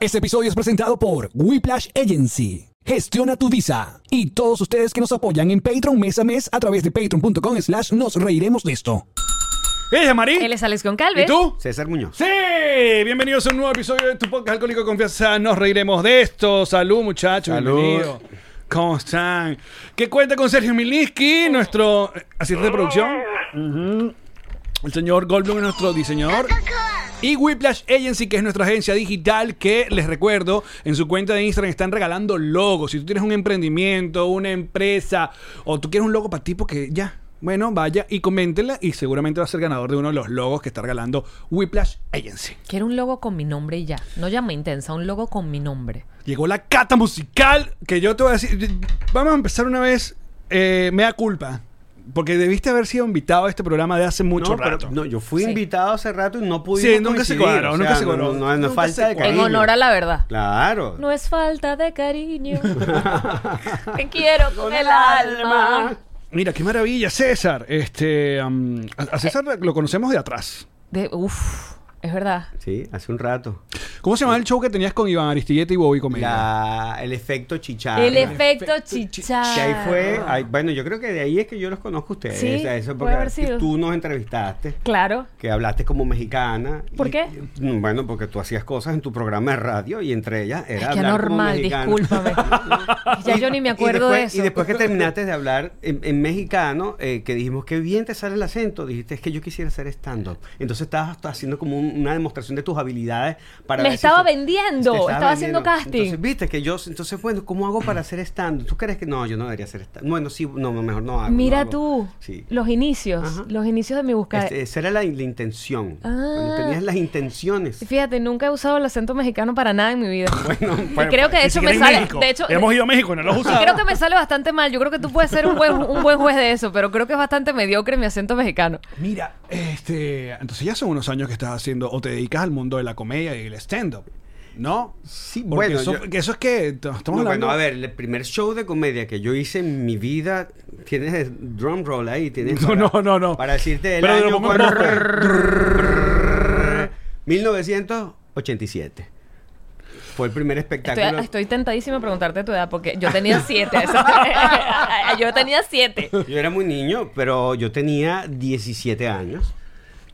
Este episodio es presentado por Whiplash Agency. Gestiona tu visa. Y todos ustedes que nos apoyan en Patreon mes a mes a través de patreon.com slash nos reiremos de esto. Ella, Marí. Él es Alex Goncalves. ¿Y tú? César Muñoz. Sí, bienvenidos a un nuevo episodio de tu podcast Alcohólico Confianza. Nos reiremos de esto. Salud, muchachos. Salud. ¿Cómo están? ¿Qué cuenta con Sergio Miliski, nuestro asistente de producción? El señor Goldblum es nuestro diseñador. Y Whiplash Agency, que es nuestra agencia digital, que les recuerdo, en su cuenta de Instagram están regalando logos. Si tú tienes un emprendimiento, una empresa, o tú quieres un logo para ti, porque ya, bueno, vaya y coméntenla y seguramente va a ser ganador de uno de los logos que está regalando Whiplash Agency. Quiero un logo con mi nombre y ya. No llame intensa, un logo con mi nombre. Llegó la cata musical, que yo te voy a decir, vamos a empezar una vez, eh, me da culpa. Porque debiste haber sido invitado a este programa de hace mucho no, pero- rato. no, yo fui Sí. invitado hace rato y no pude. Sí, nunca se cuadró, nunca se cuadró. No, no, no es falta se de cariño. En honor a la verdad. Claro. No es falta de cariño. Te quiero con el alma. Mira, qué maravilla, César. Este, a César lo conocemos de atrás. De, es verdad. Sí, hace un rato. ¿Cómo se llama el show que tenías con Iván Aristilleta y Bobby Comedia? La, el efecto chicharra. el efecto efecto chicha. Que ahí fue, ahí- bueno, yo creo que de ahí es que yo los conozco a ustedes. Sí, O sea, eso puede porque haber sido. tú nos entrevistaste, Claro. que hablaste como mexicana. ¿Por y- qué? mm, Bueno, porque tú hacías cosas en tu programa de radio y entre ellas era Qué hablar como normal, mexicana. discúlpame. ya yo ni me acuerdo después, de eso. Y después que terminaste de hablar en, en mexicano, eh, que dijimos que bien te sale el acento, dijiste es que yo quisiera hacer stand-up. Entonces estabas hasta haciendo como un- una demostración de tus habilidades para Me ver si estaba se- vendiendo, estaba haciendo casting. Entonces, viste que yo, entonces, bueno, ¿cómo hago para hacer stand-up? ¿Tú crees que no? Yo no debería hacer stand-up. Bueno, sí, no, mejor no hago. Mira no hago. tú, Sí. los inicios, Ajá. los inicios de mi búsqueda. Este, esa era la, la intención. Cuando Ah. tenías las intenciones. Fíjate, nunca he usado el acento mexicano para nada en mi vida. Bueno, y bueno, creo que de hecho me sale. México. De hecho, Hemos ido a México no los Y usamos. creo que me sale bastante mal. Yo creo que tú puedes ser un buen, un buen juez de eso, pero creo que es bastante mediocre mi acento mexicano. Mira, este, entonces ya son unos años que estás haciendo o te dedicas al mundo de la comedia y el stand-up, ¿no? Sí, Porque bueno, eso, yo- que eso es que t- estamos No, hablando. bueno, a ver, el primer show de comedia que yo hice en mi vida, tienes el drum roll ahí, tienes No, para- no, no, no. Para decirte el Pero año lo pongo en cuando voz, fue. 1987. Fue el primer espectáculo. Estoy, estoy tentadísima a preguntarte tu edad porque yo tenía siete. yo tenía siete. Yo era muy niño, pero yo tenía 17 años.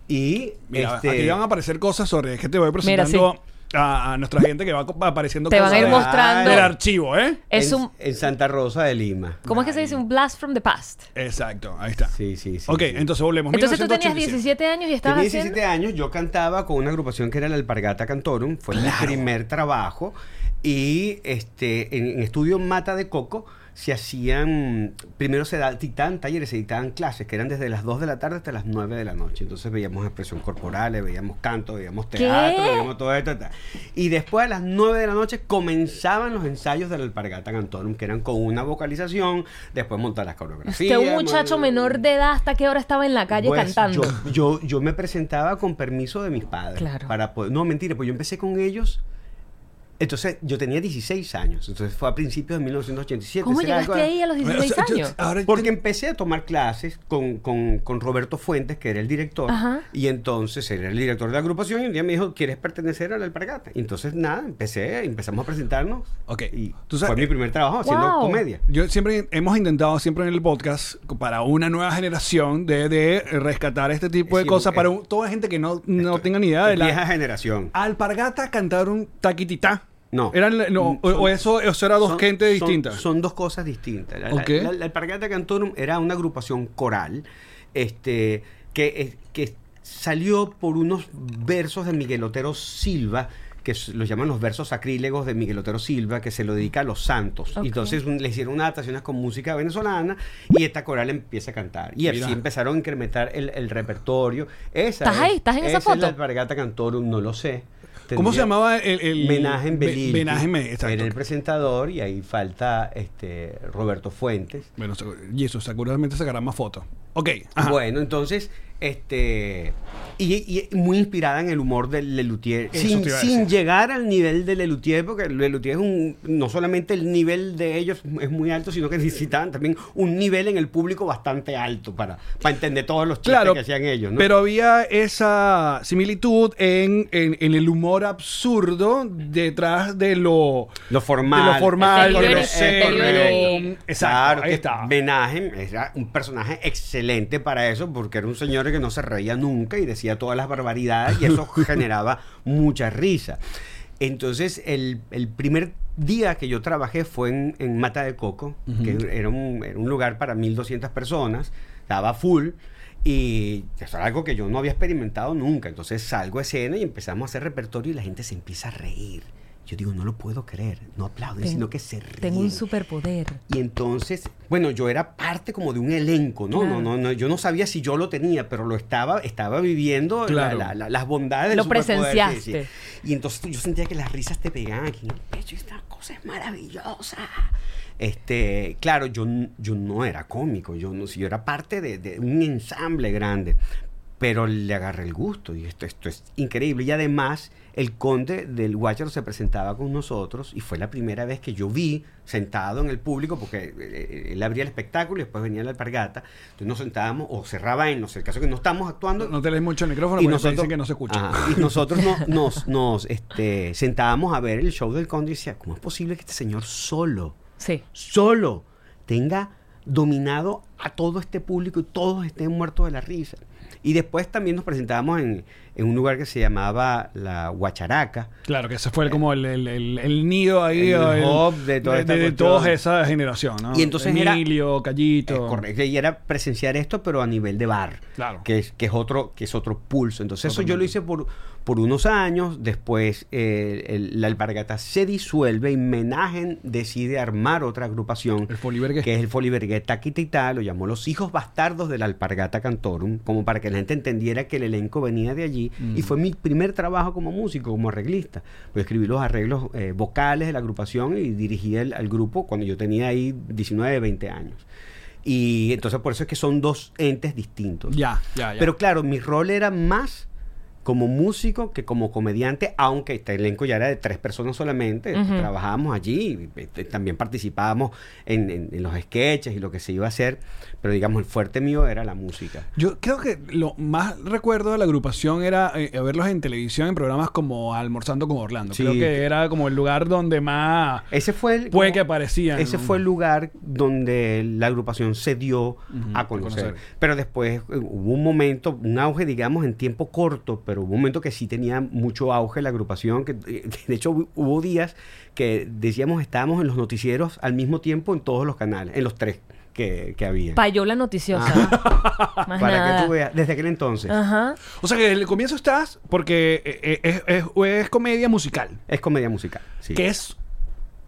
Y Mira, este, aquí van a aparecer cosas sobre es que te voy Mira, presentando a, a nuestra gente que va apareciendo Te van cosas a ir mostrando. del archivo, ¿eh? Es en, un. en Santa Rosa de Lima. ¿Cómo es que se dice? Un blast from the past. Exacto, ahí está. Sí, sí, sí. ok, sí. entonces volvemos. Entonces tú tenías 1987. 17 años y estabas Tenía haciendo. 17 años, yo cantaba con una agrupación que era la Alpargata Cantorum, fue mi primer trabajo. Y este, en, en estudio Mata de Coco se hacían, primero se dictaban talleres, se dictaban clases, que eran desde las 2 de la tarde hasta las 9 de la noche. Entonces veíamos expresión corporal, veíamos canto, veíamos teatro, ¿Qué? veíamos todo esto. tal. Y después a las 9 de la noche comenzaban los ensayos de la Alpargata Cantorum, que eran con una vocalización, después montar las coreografías. Usted, un muchacho menor de edad, ¿hasta qué hora estaba en la calle pues, cantando? Yo, yo, yo me presentaba con permiso de mis padres. Claro. Para poder, no, mentira, pues yo empecé con ellos. Entonces, yo tenía 16 años. Entonces, fue a principios de 1987. ¿Cómo llegaste algo- ahí a los O 16 sea, yo- años? ahora Porque empecé a tomar clases con, con, con Roberto Fuentes, que era el director. Ajá. Y entonces él era el director de la agrupación. Y un día me dijo, ¿quieres pertenecer a la alpargata? Y entonces, nada, empecé, empezamos a presentarnos. Ok. Y Tú sabes- fue mi primer trabajo haciendo Wow. comedia. Yo siempre hemos intentado siempre en el podcast para una nueva generación de, de rescatar este tipo de Sí, cosas para un- toda gente que no, no tenga ni idea de Vieja la generación. alpargata cantaron taquitita. No. Eran, no, o, Son- o eso, eso era dos son- gente distintas. Son, dos cosas distintas. La, la- Ok. la- la Alpargata Cantorum era una agrupación coral este, que, eh, que salió por unos versos de Miguel Otero Silva que los llaman los versos sacrílegos de Miguel Otero Silva, que se lo dedica a los santos. Entonces un- le hicieron unas adaptaciones con música venezolana y esta coral empieza a cantar. Y Mira. así empezaron a incrementar el, el repertorio. Esa ¿Estás es- ahí? ¿Estás en esa es foto? la alpargata cantorum, no lo sé. ¿Cómo se llamaba el, el Menaje en Be- Belilki. Menaje en exacto. Era el presentador y ahí falta este Roberto Fuentes. Bueno, y eso, seguramente sacarán más fotos. Ok, ajá. Bueno, entonces, este. Y, y muy inspirada en el humor del Lelutier. Sin, llegar al nivel de Lelutier, porque Lelutier es un. No solamente el nivel de ellos es muy alto, sino que necesitaban también un nivel en el público bastante alto para, para entender todos los chistes Claro, que hacían ellos, ¿no? pero había esa similitud en, en- en el humor absurdo detrás de lo, lo formal. de lo formal, de lo serio. Exacto, Claro, ahí está. Era un personaje excelente para eso, porque era un señor que no se reía nunca y decía todas las barbaridades y eso generaba mucha risa. Entonces, el, el primer día que yo trabajé fue en, en Mata de Coco, que era un, era un lugar para 1200 personas, estaba full. Y eso era algo que yo no había experimentado nunca. Entonces salgo a escena y empezamos a hacer repertorio y la gente se empieza a reír. Yo digo, no lo puedo creer. No aplauden, Ten- sino que se ríen. Tengo un superpoder. Y entonces, bueno, yo era parte como de un elenco, ¿no? Claro. No, no, no, yo no sabía si yo lo tenía, pero lo estaba, estaba viviendo la- Claro. la- la- las bondades del Lo sí, presenciaste. sí. Y entonces yo sentía que las risas te pegaban aquí en el pecho y esta cosa es maravillosa. Este, claro, yo, yo no era cómico, yo no, si yo era parte de, de un ensamble grande, pero le agarré el gusto y esto, esto es increíble. Y además, el conde del Guácharo se presentaba con nosotros y fue la primera vez que yo vi sentado en el público, porque eh, él abría el espectáculo y después venía la alpargata. Entonces nos sentábamos o cerraba en, no sé, el caso que no estamos actuando. No te lees mucho el micrófono y porque nosotros, dicen que no se escucha. Ajá, y nosotros no- nos, nos este, sentábamos a ver el show del conde y decía, ¿cómo es posible que este señor solo Sí. solo tenga dominado a todo este público y todos estén muertos de la risa. Y después también nos presentábamos en, en un lugar que se llamaba la Guacharaca. Claro, que ese fue como el, el- el- el nido ahí. El hub de toda esta cuestión. toda esa generación, ¿no? Y entonces era- Emilio, Callito. Es correcto. Y era presenciar esto, pero a nivel de bar. Claro. Que es, que es otro, que es otro pulso. Entonces, eso yo lo hice por, por unos años. Después, eh, el- la alpargata se disuelve y Menagen decide armar otra agrupación. El Folibergué. Que es el Folibergué Taquitita. Lo llamó Los Hijos Bastardos de la Alpargata Cantorum. Como para que la gente entendiera que el elenco venía de allí. Mm. Y fue mi primer trabajo como músico, como arreglista. Pues escribí los arreglos eh, vocales de la agrupación y dirigí el, al grupo cuando yo tenía ahí 19, 20 años. Y entonces por eso es que son dos entes distintos. Ya, ya, ya. Pero claro, mi rol era más como músico que como comediante, aunque este elenco ya era de tres personas solamente. Ujú. Trabajábamos allí, este, también participábamos en, en- en los sketches y lo que se iba a hacer, pero digamos, el fuerte mío era la música. Yo creo que lo más recuerdo de la agrupación era eh, verlos en televisión en programas como Almorzando con Orlando. Sí. Creo que era como el lugar donde más Ese fue el, puede como- que aparecían. Ese ¿no? fue el lugar donde la agrupación se dio a conocer. conocer. Pero después eh, hubo un momento, un auge, digamos, en tiempo corto, pero hubo un momento que sí tenía mucho auge la agrupación. Que, eh, de hecho, hu- hubo días que decíamos estábamos en los noticieros al mismo tiempo en todos los canales, en los tres que, que había. Payola noticiosa. Más Para nada. que tú veas, desde aquel entonces. Ajá. O sea que desde el comienzo estás porque eh, eh, es, es- es comedia musical. Es comedia musical. Sí. Que es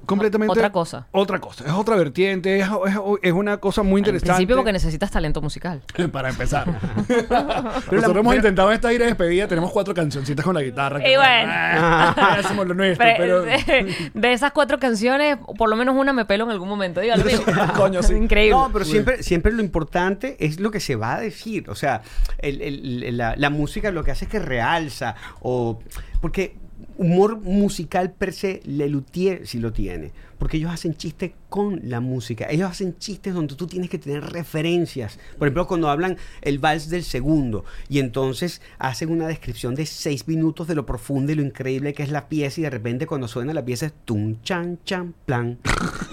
completamente Otra cosa. Otra cosa. Es otra vertiente. Es, es- es una cosa muy En interesante. principio porque necesitas talento musical. Para empezar. Pero Nosotros la- hemos pero- intentado en esta gira de despedida. Tenemos cuatro cancioncitas con la guitarra. Y bueno. ah, hacemos lo nuestro. Pero, Pero, de, esas cuatro canciones, por lo menos una me pelo en algún momento. Dígalo. Coño, sí. Increíble. No, pero siempre, siempre lo importante es lo que se va a decir. O sea, el- el- la, la música lo que hace es que realza. O, porque humor musical per se, Lelutier sí lo tiene. Porque ellos hacen chistes con la música. Ellos hacen chistes donde tú tienes que tener referencias. Por ejemplo, cuando hablan el vals del segundo. Y entonces hacen una descripción de seis minutos de lo profundo y lo increíble que es la pieza. Y de repente cuando suena la pieza es tum, chan, chan, plan.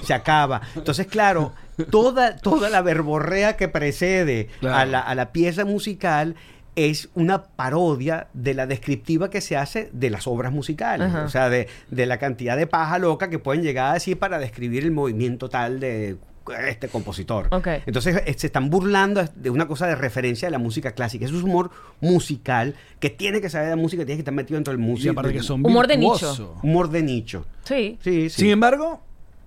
Se acaba. Entonces, claro, toda, toda la verborrea que precede Claro. a, la, a la pieza musical es una parodia de la descriptiva que se hace de las obras musicales. Ajá. O sea, de, de la cantidad de paja loca que pueden llegar a decir para describir el movimiento tal de este compositor. Entonces eh, se están burlando de una cosa de referencia de la música clásica. Es un humor musical que tiene que saber de música, tiene que estar metido dentro del Y músico. aparte que son Humor de nicho. Humor de nicho. Sí. Sí, sí. Sin embargo,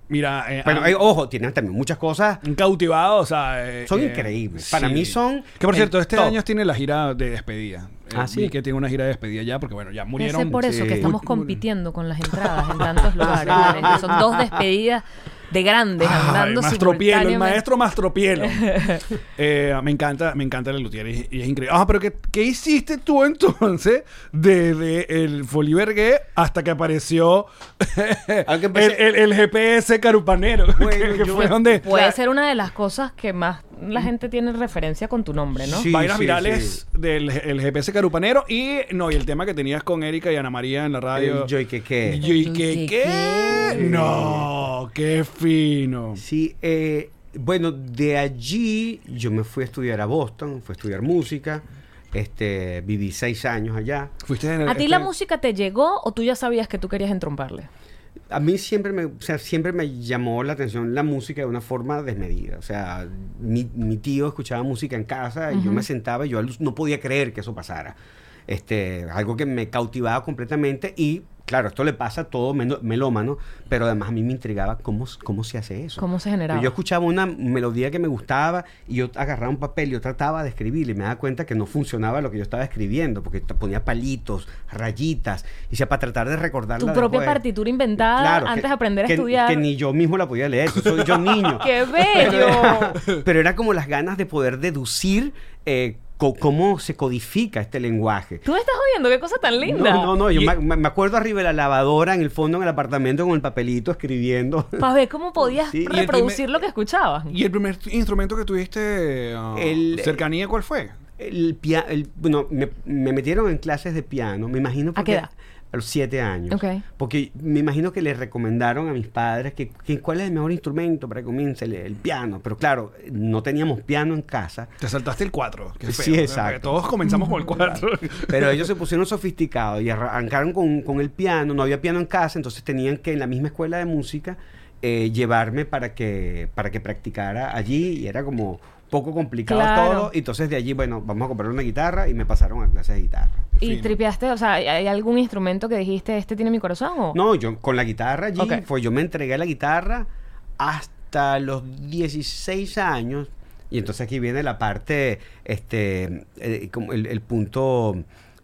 mira, eh, Bueno, han- eh, ojo, tienen también muchas cosas. han cautivado, o sea... eh, Son eh, increíbles. Para mí son Que por cierto, este top. año tiene la gira de despedida. Eh, Ah, que tiene una gira de despedida ya, porque bueno, ya murieron. ser por eso sí. que estamos compitiendo con las entradas en tantos lugares. Son dos despedidas de grandes Ay, andando Mastropielo, el maestro Mastropielo. eh, me encanta, me encanta el Luthier y, y es increíble. Ah, pero ¿qué, qué hiciste tú entonces desde el Folibergué hasta que apareció el, empecé- el- el GPS carupanero? Bueno, que, que yo- fue donde Puede Claro. ser una de las cosas que más la gente tiene referencia con tu nombre, ¿no? Sí. vainas sí, virales del el GPS carupanero y no, y el tema que tenías con Erika y Ana María en la radio. El Joy que qué. Yo, ¿y Yo, qué, ¿qué, qué? qué? No, qué fino. Sí, eh, bueno, de allí yo me fui a estudiar a Boston, fui a estudiar música. Este, viví seis años allá. Fuiste en el- ¿A ti la este- música te llegó o tú ya sabías que tú querías entromparle? A mí siempre me, o sea, siempre me llamó la atención la música de una forma desmedida. O sea, mi, mi tío escuchaba música en casa y yo me sentaba y yo no podía creer que eso pasara. Este, algo que me cautivaba completamente y claro, esto le pasa a todo melómano, pero además a mí me intrigaba cómo, cómo se hace eso. ¿Cómo se generaba? Yo escuchaba una melodía que me gustaba y yo agarraba un papel y yo trataba de escribir y me daba cuenta que no funcionaba lo que yo estaba escribiendo porque ponía palitos, rayitas, y sea, para tratar de recordarla. Tu propia después. partitura inventada Claro, antes de aprender a que- estudiar. Que ni yo mismo la podía leer, soy yo niño. ¡Qué bello! Pero era como las ganas de poder deducir eh, co- cómo se codifica este lenguaje. ¿Tú me estás oyendo? ¡Qué cosa tan linda! No, no, no, yo Y- me, me acuerdo arriba de la lavadora, en el fondo, en el apartamento, con el papelito escribiendo. Para ver cómo podías Sí, reproducir primer- lo que escuchabas. ¿Y el primer instrumento que tuviste ah, El- cercanía cuál fue? El pia- el- bueno, me, me metieron en clases de piano, me imagino. ¿A porque- qué edad? A los siete años. Porque me imagino que le recomendaron a mis padres que, que cuál es el mejor instrumento para que comience el, el piano. Pero claro, no teníamos piano en casa. Te saltaste el 4. Sí, exacto. Todos comenzamos con el 4. Pero ellos se pusieron sofisticados y arrancaron con, con el piano. No había piano en casa, entonces tenían que en la misma escuela de música eh, llevarme para que, para que practicara allí. Y era como poco complicado Claro. todo. Y entonces de allí, bueno, vamos a comprar una guitarra y me pasaron a clases de guitarra. ¿Y Fino. tripeaste? O sea, ¿hay algún instrumento que dijiste, este tiene mi corazón? O? No, yo con la guitarra allí, pues yo me entregué a la guitarra hasta los 16 años. Y entonces aquí viene la parte, este, eh, como el, el punto,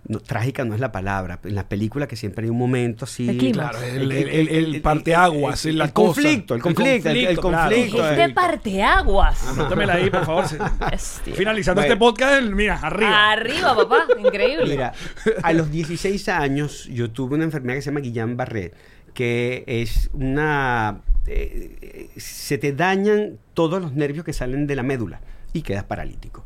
no, trágica no es la palabra, en las películas que siempre hay un momento así. El clima. Claro, el, el, el, el parteaguas, el, la el cosa. conflicto, el conflicto, el, conflicto. El- parteaguas. Anótamela ahí, por favor. Bestia. Finalizando Bueno. este podcast, mira, arriba. Arriba, papá. Increíble. Mira, a los 16 años yo tuve una enfermedad que se llama Guillain-Barré, que es una... eh, eh, se te dañan todos los nervios que salen de la médula y quedas paralítico.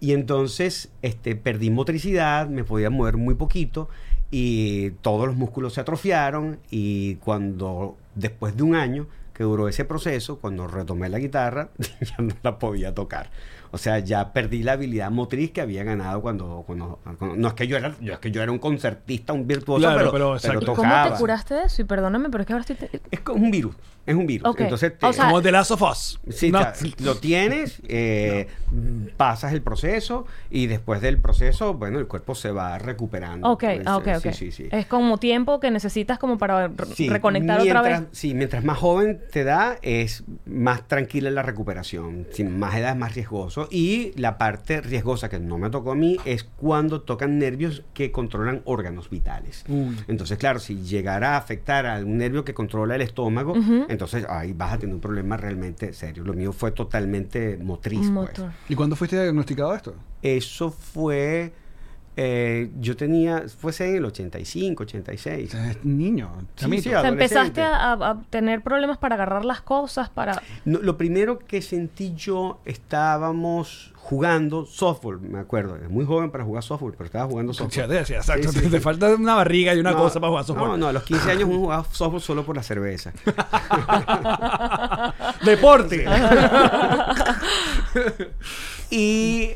Y entonces este, perdí motricidad, me podía mover muy poquito y todos los músculos se atrofiaron y cuando después de un año que duró ese proceso, cuando retomé la guitarra, ya no la podía tocar. O sea, ya perdí la habilidad motriz que había ganado cuando... cuando, cuando- no es que yo era, yo es que yo era un concertista, un virtuoso, Claro, pero, pero, pero exacto. ¿Y ¿Cómo te curaste de eso? Y perdóname, pero es que ahora estoy... te- Es como un virus, es un virus. Ok. Entonces, O te- sea, Como The Last of Us. Sí, No. lo tienes, eh, pasas el proceso y después del proceso, bueno, el cuerpo se va recuperando. Ok, Pues, ah, ok, ok. Sí, sí, sí. Es como tiempo que necesitas como para re- reconectar mientras, otra vez. Sí, mientras más joven te da, es más tranquila la recuperación. Sin más edad es más riesgoso. Y la parte riesgosa que no me tocó a mí es cuando tocan nervios que controlan órganos vitales. Uy. Entonces, claro, si llegara a afectar a un nervio que controla el estómago, entonces ahí vas a tener un problema realmente serio. Lo mío fue totalmente motriz. pues. ¿Y cuándo fuiste diagnosticado esto? Eso fue. Eh, yo tenía. Fue en el 85, 86. O sea, es niño, chamito. sí, O sea, empezaste a, a tener problemas para agarrar las cosas, para... No, lo primero que sentí yo, estábamos jugando softball, me acuerdo. Es muy joven para jugar softball, pero estaba jugando Sí, softball. sí, sí, exacto. Sí, sí, te, te sí. falta una barriga y una No, cosa para jugar softball. No, no, a los 15 años uno jugaba softball solo por la cerveza. Deporte. Y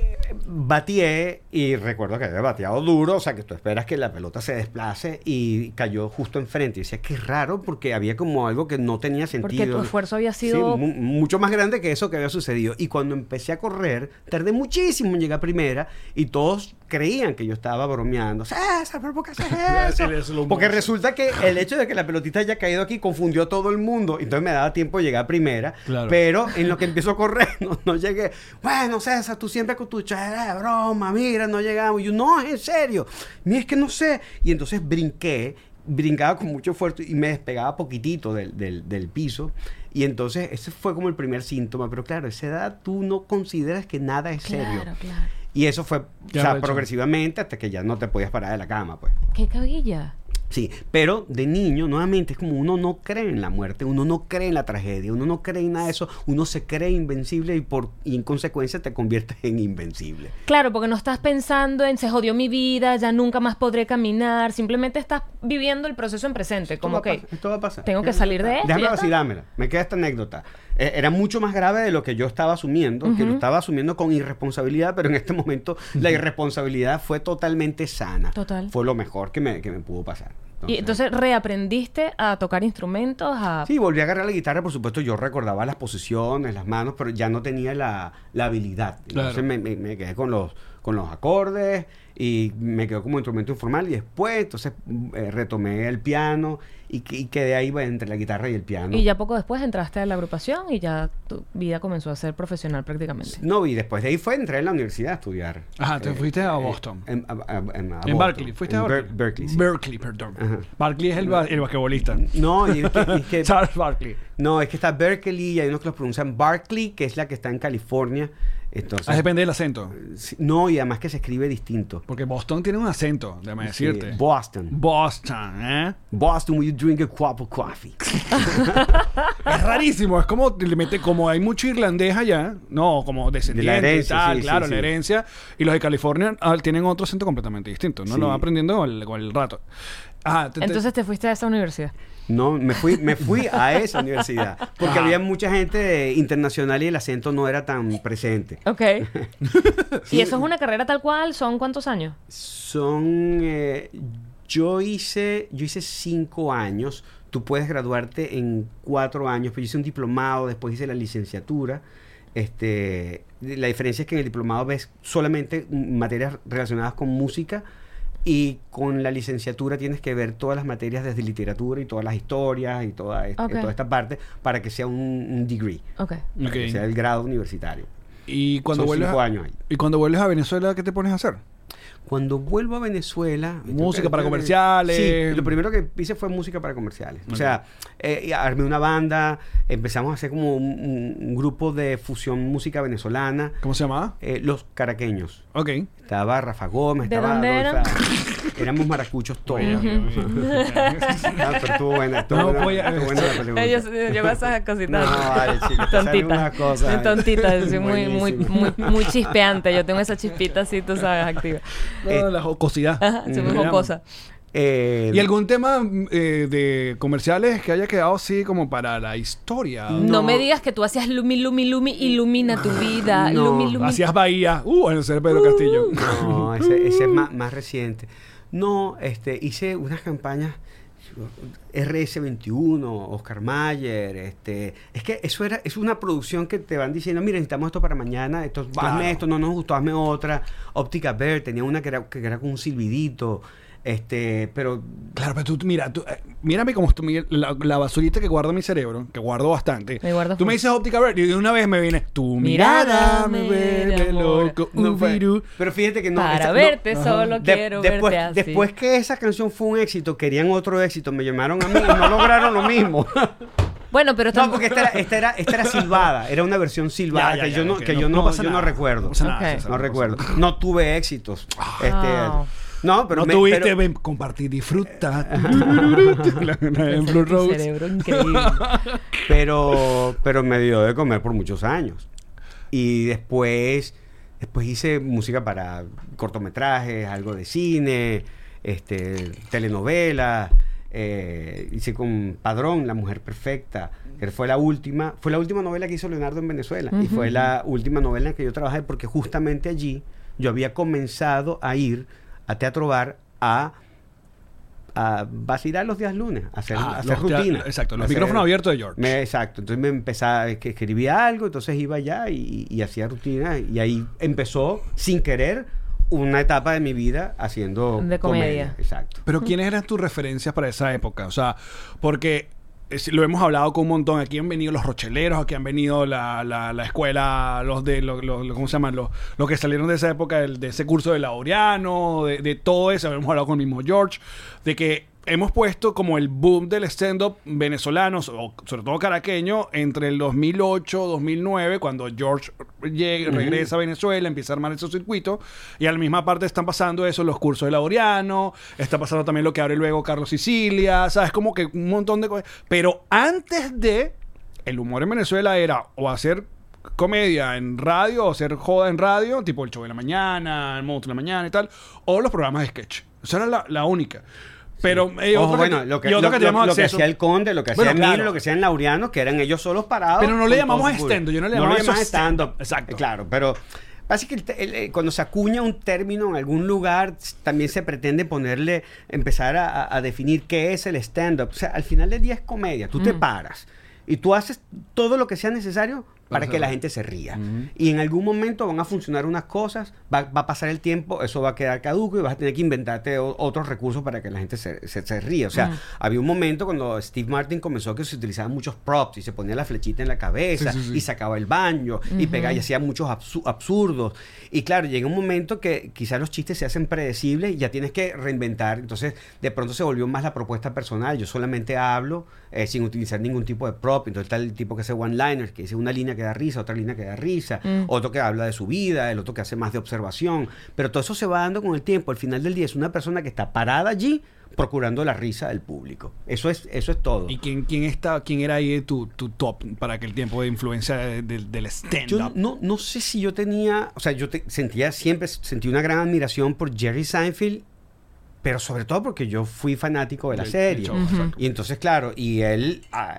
Batié y recuerdo que había bateado duro, o sea que tú esperas que la pelota se desplace y cayó justo enfrente. Y decía, qué raro porque había como algo que no tenía sentido. Porque tu esfuerzo había Sí, sido... mu- mucho más grande que eso que había sucedido. Y cuando empecé a correr, tardé muchísimo en llegar a primera y todos creían que yo estaba bromeando. César, ¿pero por qué haces eso? Porque resulta que el hecho de que la pelotita haya caído aquí confundió a todo el mundo. Entonces me daba tiempo de llegar a primera. Claro. Pero en lo que empiezo a correr, no, no llegué. Bueno, César, tú siempre con tu chera de broma, mira, no llegamos. Y yo, no, es en serio. Mira, es que no sé. Y entonces brinqué, brincaba con mucho esfuerzo y me despegaba poquitito del, del- del piso. Y entonces ese fue como el primer síntoma. Pero claro, a esa edad tú no consideras que nada es serio. Claro, claro. Y eso fue, o sea, progresivamente hasta que ya no te podías parar de la cama, pues. ¡Qué cabilla! Sí, pero de niño, nuevamente, es como uno no cree en la muerte, uno no cree en la tragedia, uno no cree en nada de eso, uno se cree invencible y, por, y en consecuencia te conviertes en invencible. Claro, porque no estás pensando en se jodió mi vida, ya nunca más podré caminar. Simplemente estás viviendo el proceso en presente. Como esto a que esto va a pasar. tengo que salir de esto, Déjame vacilármela. Me queda esta anécdota. Eh, era mucho más grave de lo que yo estaba asumiendo, que lo estaba asumiendo con irresponsabilidad, pero en este momento la irresponsabilidad fue totalmente sana. Total. Fue lo mejor que me, que me pudo pasar. Y entonces reaprendiste a tocar instrumentos, a... Sí, volví a agarrar la guitarra, por supuesto, yo recordaba las posiciones, las manos, pero ya no tenía la, la habilidad. Entonces Claro. me, me- me quedé con los, con los acordes y me quedó como instrumento informal y después entonces eh, retomé el piano y, que- y quedé ahí bueno, entre la guitarra y el piano. Y ya poco después entraste a la agrupación y ya tu vida comenzó a ser profesional prácticamente. No, y después de ahí fue, entré en la universidad a estudiar. Ajá, te Eh, fuiste a eh, Boston. en, a- a- en- a En Boston. Berkeley. ¿Fuiste a En Berkeley? Ber- Berkeley, sí. Berkeley, perdón. Ajá. Berkeley es el, ba- el basquetbolista. No, y es que, es que- Charles Barkley. no, es que está Berkeley y hay unos que los pronuncian Barkley, que es la que está en California. Entonces, Ah, depende del acento. Sí, No, y además que se escribe distinto. Porque Boston tiene un acento, déjame Sí, decirte. Boston. Boston, ¿eh? Boston, will you drink a cup of coffee? Es rarísimo, es como le mete, como hay mucho irlandés allá, no, como descendiente herencia, y tal, sí, claro, sí, la herencia. Y los de California ah, tienen otro acento completamente distinto, ¿no? Lo va aprendiendo con el, con el rato. Ajá, te- te- Entonces te fuiste a esa universidad. No, me fui, me fui a esa universidad. Porque Ah. había mucha gente internacional y el acento no era tan presente. Ok. ¿Y eso es una carrera tal cual? ¿Son cuántos años? Son. eh, yo hice. Yo hice cinco años. Tú puedes graduarte en cuatro años. Pero yo hice un diplomado, después hice la licenciatura. Este, la diferencia es que en el diplomado ves solamente materias relacionadas con música y con la licenciatura tienes que ver todas las materias desde literatura y todas las historias y toda, est- Ok. toda esta parte para que sea un, un degree, Ok. para que sea el grado universitario. Y cuando Son vuelves cinco a, años ahí. y cuando vuelves a Venezuela, ¿qué te pones a hacer? Cuando vuelvo a Venezuela... Música para comerciales. Sí, lo primero que hice fue música para comerciales. O sea, eh, armé una banda, empezamos a hacer como un, un- un grupo de fusión música venezolana, ¿Cómo se llamaba? eh, Los Caraqueños. Ok. Estaba Rafa Gómez, ¿De estaba dónde eran? Éramos maracuchos todos. Ah, pero estuvo buena, estuvo No, buena, voy a- estuvo buena la yo veo esas cositas. No, vale, salen Tontita. cosas. Tontita, soy muy, muy, muy, muy chispeante. Yo tengo esa chispita así, tú sabes, activa. No, Eh, la jocosidad. Ajá, Se jocosa. Eh, ¿Y algún tema eh, de comerciales que haya quedado así como para la historia? No. No. me digas que tú hacías Lumi, Lumi, Lumi, ilumina tu vida. No. Lumi, Lumi. Hacías Bahía. Uh, en el ser Pedro Castillo. No, ese, ese es más, más reciente. No, este, hice unas campañas RS21, Oscar Mayer, este, es que eso era, es una producción que te van diciendo, mira, necesitamos esto para mañana, esto, Claro. hazme esto, no nos gustó, hazme otra. Óptica Ver tenía una que era, que era con un silbidito, este, pero Claro, pero tú, mira, tú, eh, mírame como Miguel, la, la basurita que guarda mi cerebro, que guardo bastante. Me guardas tú me dices óptica verde y de una vez me viene, tu Mirada mirada, me enamora". loco. no fue- ubiru". pero fíjate que no. Para esa- verte solo De- quiero después, verte así. después que esa canción fue un éxito, querían otro éxito, me llamaron a mí y no lograron lo mismo. Bueno, pero No, porque esta era, esta era, esta era silbada, era una versión silbada Ya, ya, que ya, yo no, ok, que yo no, yo no recuerdo. No recuerdo. No tuve éxitos. Este, Wow. No, pero no me- tuviste, pero- ven, compartir, disfruta. En Blue Rose. cerebro increíble. pero, pero me dio de comer por muchos años. Y después, después hice música para cortometrajes, algo de cine, este, telenovelas. eh, hice con Padrón, La Mujer Perfecta, que fue la última, fue la última novela que hizo Leonardo en Venezuela. Y fue la última novela en que yo trabajé porque justamente allí yo había comenzado a ir a Teatro Bar a, a vacilar los días lunes, a hacer, Ah, a hacer rutina. exacto, los A hacer- micrófonos abiertos de George. me- exacto, entonces me empezaba, que escribía algo, entonces iba allá y, y hacía rutina y ahí empezó sin querer una etapa de mi vida haciendo De comedia. Exacto. Pero ¿quiénes eran tus referencias para esa época? O sea, porque eh, lo hemos hablado con un montón. Aquí han venido los rocheleros, aquí han venido la, la, la escuela, los de, los, los- ¿cómo se llaman? Los, los que salieron de esa época, del- de ese curso de Laureano, de, de todo eso. Hemos hablado con el mismo George, de que hemos puesto como el boom del stand-up venezolano, o sobre todo caraqueño, entre el 2008, 2009, cuando George llega, regresa a Venezuela, empieza a armar ese circuito, y a la misma parte están pasando eso, los cursos de Laureano, está pasando también lo que abre luego Carlos Sicilia, ¿sabes? Como que un montón de cosas. Pero antes de, el humor en Venezuela era o hacer comedia en radio o hacer joda en radio, tipo el show de la mañana, el monstruo de la mañana y tal, o los programas de sketch. Esa era la, la única. Pero hay Ojo, bueno, lo que, y otros lo, que lo- teníamos lo que acceso. hacía el Conde, lo que hacía Bueno, claro. lo que hacía en Laureano, que eran ellos solos parados. Pero no le llamamos stand-up, yo no le No llamaba le eso llamamos stand-up. stand-up. Exacto. Eh, Claro, pero básicamente el- el- cuando se acuña un término en algún lugar, también se pretende ponerle, empezar a, definir qué es el stand-up. O sea, al final del día es comedia. Tú te paras y tú haces todo lo que sea necesario para que la gente se ría. Y en algún momento van a funcionar unas cosas, va, va a pasar el tiempo, eso va a quedar caduco y vas a tener que inventarte o- otros recursos para que la gente se, se, se ría. O sea, había un momento cuando Steve Martin comenzó que se utilizaban muchos props y se ponía la flechita en la cabeza Sí, sí, sí. y sacaba el baño y pegaba y hacía muchos absu- absurdos. Y claro, llega un momento que quizás los chistes se hacen predecibles y ya tienes que reinventar. Entonces, de pronto se volvió más la propuesta personal. Yo solamente hablo eh, sin utilizar ningún tipo de prop. Entonces está el tipo que hace one-liners, que dice una línea que da risa, otra línea que da risa, otro que habla de su vida, el otro que hace más de observación. Pero todo eso se va dando con el tiempo. Al final del día es una persona que está parada allí procurando la risa del público. Eso es, eso es todo. ¿Y quién, quién, está, quién era ahí tu, tu top para aquel tiempo de influencia de- de- del Yo stand-up? no, no sé si yo tenía, o sea, yo te- sentía siempre, sentí una gran admiración por Jerry Seinfeld, pero sobre todo porque yo fui fanático de la serie. show. Y entonces, claro, y él ah,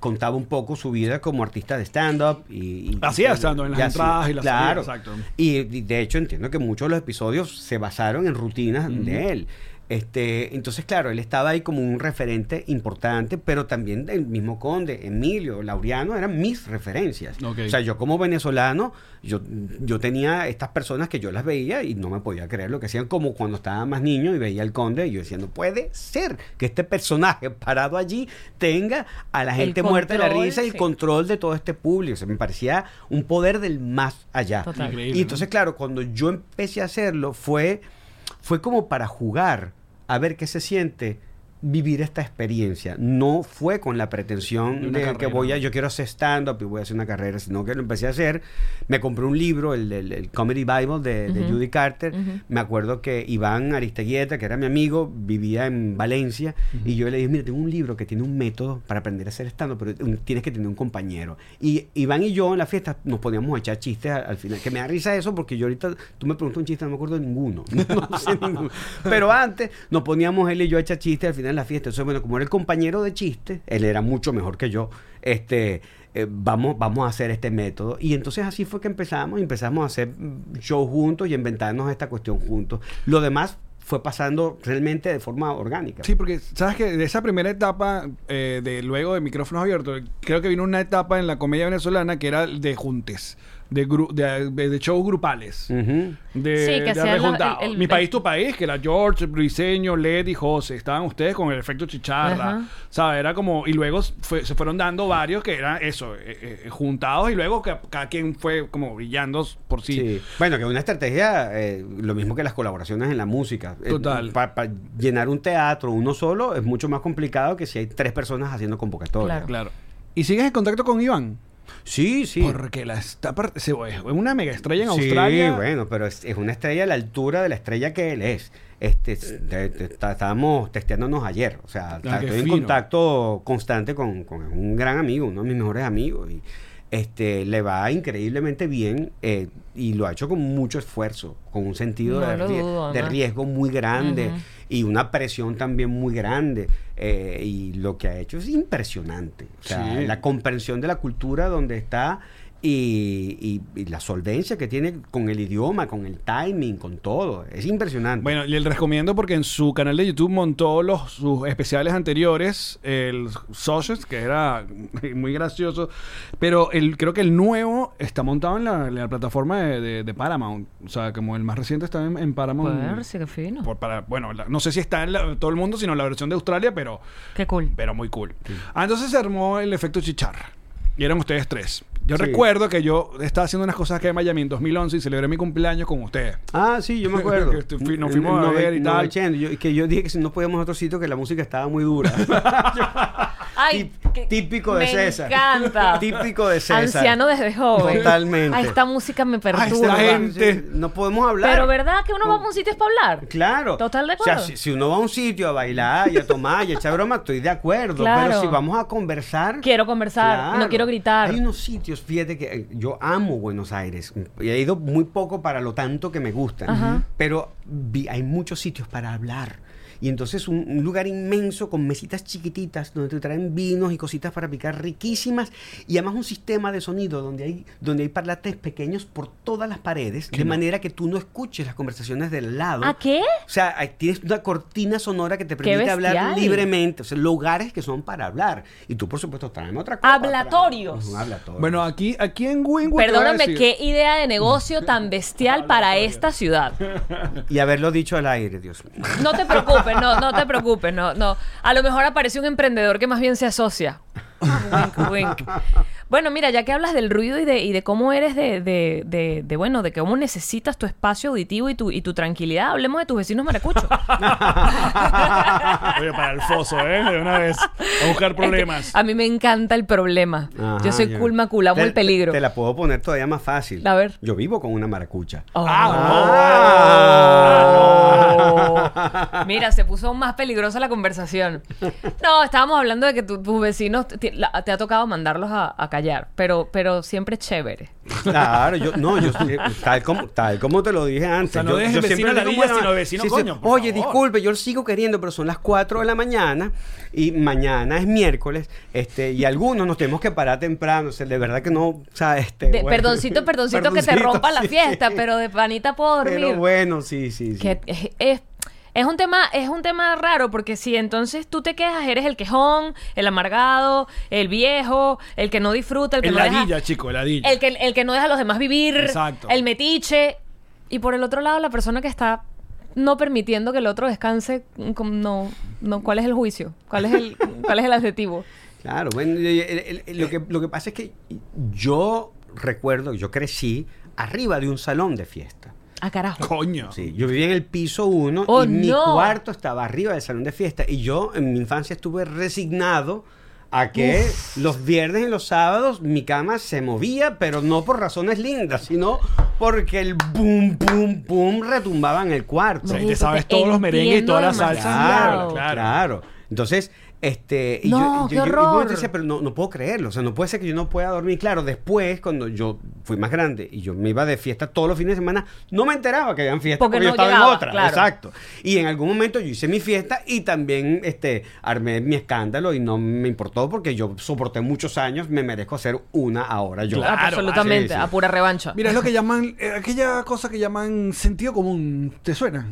contaba un poco su vida como artista de stand-up. Y, y- Hacía stand-up en las entradas y las Claro. salidas, exacto. Y, y de hecho entiendo que muchos de los episodios se basaron en rutinas de él. Este, entonces, claro, él estaba ahí como un referente importante, pero también el mismo Conde, Emilio, Laureano, eran mis referencias. O sea, yo como venezolano, yo, yo tenía estas personas que yo las veía y no me podía creer lo que hacían, como cuando estaba más niño y veía al Conde y yo decía, no puede ser que este personaje parado allí tenga a la gente muerta de la risa y el sí. control de todo este público. O sea, me parecía un poder del más allá. Total. Y entonces, claro, cuando yo empecé a hacerlo, fue, fue como para jugar, a ver qué se siente vivir esta experiencia. No fue con la pretensión una de, que voy a, yo quiero hacer stand-up y voy a hacer una carrera, sino que lo empecé a hacer. Me compré un libro, el, el- el Comedy Bible de, de Judy Carter. Me acuerdo que Iván Aristeguieta, que era mi amigo, vivía en Valencia, y yo le dije, mira, tengo un libro que tiene un método para aprender a hacer stand-up, pero un- tienes que tener un compañero. Y Iván y yo en la fiesta nos poníamos a echar chistes al, al final, que me da risa eso porque yo ahorita, tú me preguntas un chiste, no me acuerdo de ninguno. No sé ninguno. Pero antes nos poníamos él y yo a echar chistes al final de la fiesta. Entonces, bueno, como era el compañero de chistes, él era mucho mejor que yo, este... eh, vamos, vamos a hacer este método. Y entonces así fue que empezamos, empezamos a hacer mm, shows juntos y inventarnos esta cuestión juntos. Lo demás fue pasando realmente de forma orgánica. Sí, porque sabes que de esa primera etapa, eh, de luego de micrófonos abiertos, creo que vino una etapa en la comedia venezolana que era de juntes, de, gru- de, de shows grupales. De, Sí, que de lo- el- el- Mi país, tu país, que era George, Briseño, Led y José. Estaban ustedes con el efecto chicharra. Ajá. ¿Sabes? Era como. Y luego fue- se fueron dando varios que eran eso, eh, eh, juntados. Y luego que cada quien fue como brillando por sí. Sí. Bueno, que una estrategia, eh, lo mismo que las colaboraciones en la música. Total. Para llenar un teatro uno solo es mucho más complicado que si hay tres personas haciendo convocatoria. Claro. Claro. ¿Y sigues en contacto con Iván? Sí, sí. Porque la está es una mega estrella en Sí, Australia. bueno, pero es, es una estrella a la altura de la estrella que él es. Este, te- te- está- estábamos testeándonos ayer. O sea, Ah, estoy en contacto constante con, con un gran amigo, uno de mis mejores amigos. Y este, le va increíblemente bien eh, y lo ha hecho con mucho esfuerzo, con un sentido No de, dudo, de riesgo muy grande y una presión también muy grande. eh, y lo que ha hecho es impresionante. O sea, Sí. la comprensión de la cultura donde está y, y- y la solvencia que tiene con el idioma, con el timing, con todo. Es impresionante. Bueno, y les recomiendo porque en su canal de YouTube montó los sus especiales anteriores, el Socials, que era muy gracioso, pero el, creo que el nuevo está montado en la, en la plataforma de, de- de Paramount. O sea, como el más reciente está en, en Paramount. Sí, qué fino. Por- para, bueno, la- no sé si está en la- todo el mundo, sino la versión de Australia, pero, Qué cool. pero muy cool. Ah, entonces se armó el efecto chicharra. Y eran ustedes tres. Yo Sí. recuerdo que yo estaba haciendo unas cosas aquí en Miami en 2011 y celebré mi cumpleaños con ustedes. Ah, sí, yo me acuerdo. Que nos fuimos a Nove- ver y tal. novecientos. Yo, que yo dije que si no podíamos a otro sitio que la música estaba muy dura. Ay, típico de me César. encanta. Típico de César. Anciano desde joven. Totalmente. Ay, esta música me esta perturba. gente. No podemos hablar. Pero ¿verdad que uno va a un sitio es para hablar? Claro. Total de O sea, acuerdo. si, si uno va a un sitio a bailar y a tomar y a echar broma, estoy de acuerdo. Claro. Pero si vamos a conversar. Quiero conversar, no quiero gritar. Hay unos sitios, fíjate que eh, yo amo Buenos Aires. Y he ido muy poco para lo tanto que me gustan. Ajá. Pero vi- hay muchos sitios para hablar. Y entonces un, un lugar inmenso con mesitas chiquititas donde te traen vinos y cositas para picar riquísimas y además un sistema de sonido donde hay, donde hay parlantes pequeños por todas las paredes de manera que tú no escuches las conversaciones del lado. ¿A qué? O sea, hay- tienes una cortina sonora que te permite hablar libremente. O sea, lugares que son para hablar. Y tú, por supuesto, tráeme otra cosa. Hablatorios. Un hablatorio. Bueno, aquí, aquí en Wingwood. Perdóname, decir- qué idea de negocio tan bestial para esta ciudad. Y haberlo dicho al aire, Dios mío. No te preocupes, no, no te preocupes, no, no. A lo mejor aparece un emprendedor que más bien se asocia. Wink, wink. Bueno, mira, ya que hablas del ruido y de, y de cómo eres de, de, de, de, bueno, de cómo necesitas tu espacio auditivo y tu, y tu tranquilidad, hablemos de tus vecinos maracuchos. Oye, para el foso, ¿eh? De una vez. A buscar problemas. A mí me encanta el problema. Ajá, Yo soy ya. cool macula, amo Te- el peligro. Te la puedo poner todavía más fácil. A ver. Yo vivo con una maracucha. Oh. Ah. Mira, se puso aún más peligrosa la conversación. No, estábamos hablando de que tu- tus vecinos te, la- te ha tocado mandarlos a, a callar, pero, pero siempre es chévere. Claro, yo, no, yo tal como, tal como te lo dije antes. O sea, no yo, dejes yo vecino siempre la digo, villa, bueno, sino vecino coño, por Oye, favor. disculpe, yo lo sigo queriendo, pero son las 4 de la mañana y mañana es miércoles, este, y algunos nos tenemos que parar temprano, o sea, de verdad que no, o sea, este, De- bueno. perdoncito, perdoncito, que te rompa la sí. fiesta, pero de panita puedo dormir. Pero bueno, sí, sí, sí. Que es, es- es un tema, es un tema raro, porque si entonces tú te quejas, eres el quejón, el amargado, el viejo, el que no disfruta, el que El no deja- ladilla, chico, el ladilla. el que, el que no deja a los demás vivir, Exacto. el metiche. Y por el otro lado, la persona que está no permitiendo que el otro descanse, no, no, ¿cuál es el juicio? ¿Cuál es el, cuál es el adjetivo? Claro, bueno, y- el- el- el- lo, que, lo que pasa es que yo recuerdo, yo crecí arriba de un salón de fiesta. Ah, carajo. Coño. Sí, yo vivía en el piso 1 Oh, y mi no. cuarto estaba arriba del salón de fiesta. Y yo en mi infancia estuve resignado a que los viernes y los sábados mi cama se movía, pero no por razones lindas, sino porque el boom, boom, boom retumbaba en el cuarto. Sí, Marico, te sabes todos los merengues y todas las salsas. Claro, Claro. claro. Entonces, este, y No, yo, qué yo- yo- horror. dice, pero no, no puedo creerlo, o sea, no puede ser que yo no pueda dormir. Claro, después, cuando yo fui más grande y yo me iba de fiesta todos los fines de semana, no me enteraba que habían fiestas Porque porque, no yo estaba llegaba, en otra. claro. Exacto. Y en algún momento yo hice mi fiesta y también este, armé mi escándalo y no me importó porque yo soporté muchos años, me merezco hacer una ahora yo. Claro, Absolutamente, a pura revancha. Mira, es lo que llaman, eh, aquella cosa que llaman sentido común. ¿Te suena?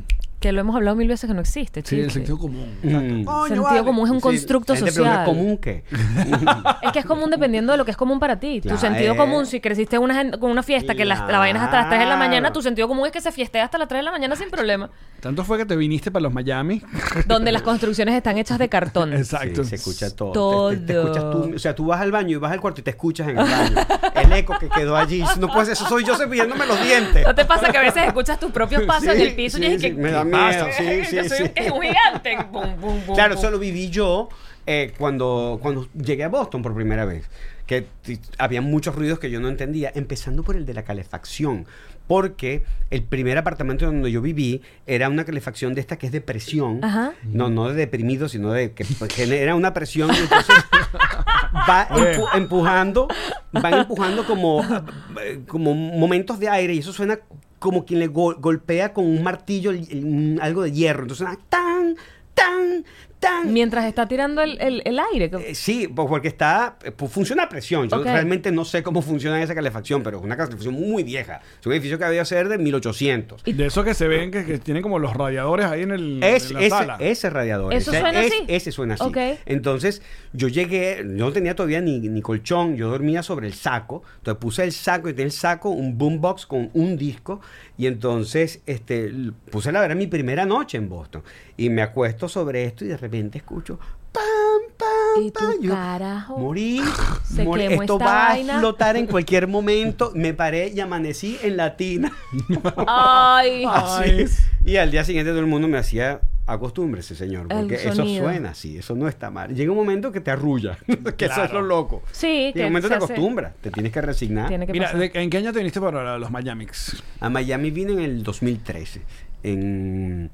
Que lo hemos hablado mil veces que no existe, Sí, el sentido común. Mm. Coño, Sentido vale. común es un Sí, constructo social. ¿Común qué? Es que es común dependiendo de lo que es común para ti. Claro, tu sentido eh. común, si creciste una, con una fiesta que la, la vaina es hasta las 3 de la mañana, tu sentido común es que se fiestea hasta las 3 de la mañana sin problema. Tanto fue que te viniste para los Miami. Donde las construcciones están hechas de cartón. Exacto. Sí, se escucha todo. Todo. Te, te- te escuchas tú, o sea, tú vas al baño y vas al cuarto y te escuchas en el baño. El eco que quedó allí. No puede ser, eso soy yo cepillándome los dientes. ¿No te pasa que a veces escuchas tus propios pasos en el piso sí, y sí, que me da ¿qué miedo, pasa? sí, sí, Que soy sí. un- que es un gigante. Bum, bum, bum, Claro, eso lo viví yo eh, cuando, cuando llegué a Boston por primera vez. Que había muchos ruidos que yo no entendía, empezando por el de la calefacción. Porque el primer apartamento donde yo viví era una calefacción de esta que es de presión. Ajá. No, no de deprimido, sino de que genera una presión. Y entonces va empu- empujando, van empujando como, eh, como momentos de aire y eso suena como quien le go- golpea con un martillo algo de hierro. Entonces suena tan, tan, tan... Mientras está tirando el, el- el aire. Eh, sí, pues porque está, eh, pues funciona a presión. Yo realmente no sé cómo funciona esa calefacción, pero es una calefacción muy vieja. Es un edificio que había ser de 1800. De esos que se ven que, que tienen como los radiadores ahí en, el, Es, en la ese, sala. ese radiador. ¿Eso ese, suena es- así? Ese suena así. Entonces, yo llegué, yo no tenía todavía ni, ni colchón, yo dormía sobre el saco. Entonces puse el saco y tenía el saco, un boombox con un disco. Y entonces este, puse la verdad mi primera noche en Boston. Y me acuesto sobre esto y de repente escucho. ¡Pam, pam, Y pam! Yo, carajo, Morí, se morí. quemó Esto esta va vaina. a explotar en cualquier momento. Me paré y amanecí en la tina. Ay. Ay. Y al día siguiente todo el mundo me hacía acostúmbrese, señor, porque eso suena así, eso no está mal. Llega un momento que te arrulla, que eso es lo loco. Sí, Llega que un momento se te acostumbras, te tienes que resignar. Tiene que Mira, pasar. ¿de- ¿en qué año te viniste para los Miamix? A Miami vine en el 2013, en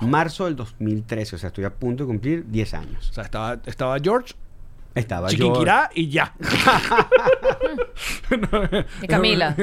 marzo del 2013, o sea, estoy a punto de cumplir 10 años. O sea, estaba, estaba George, Estaba yo... Chiquinquirá y ya. Y Camila.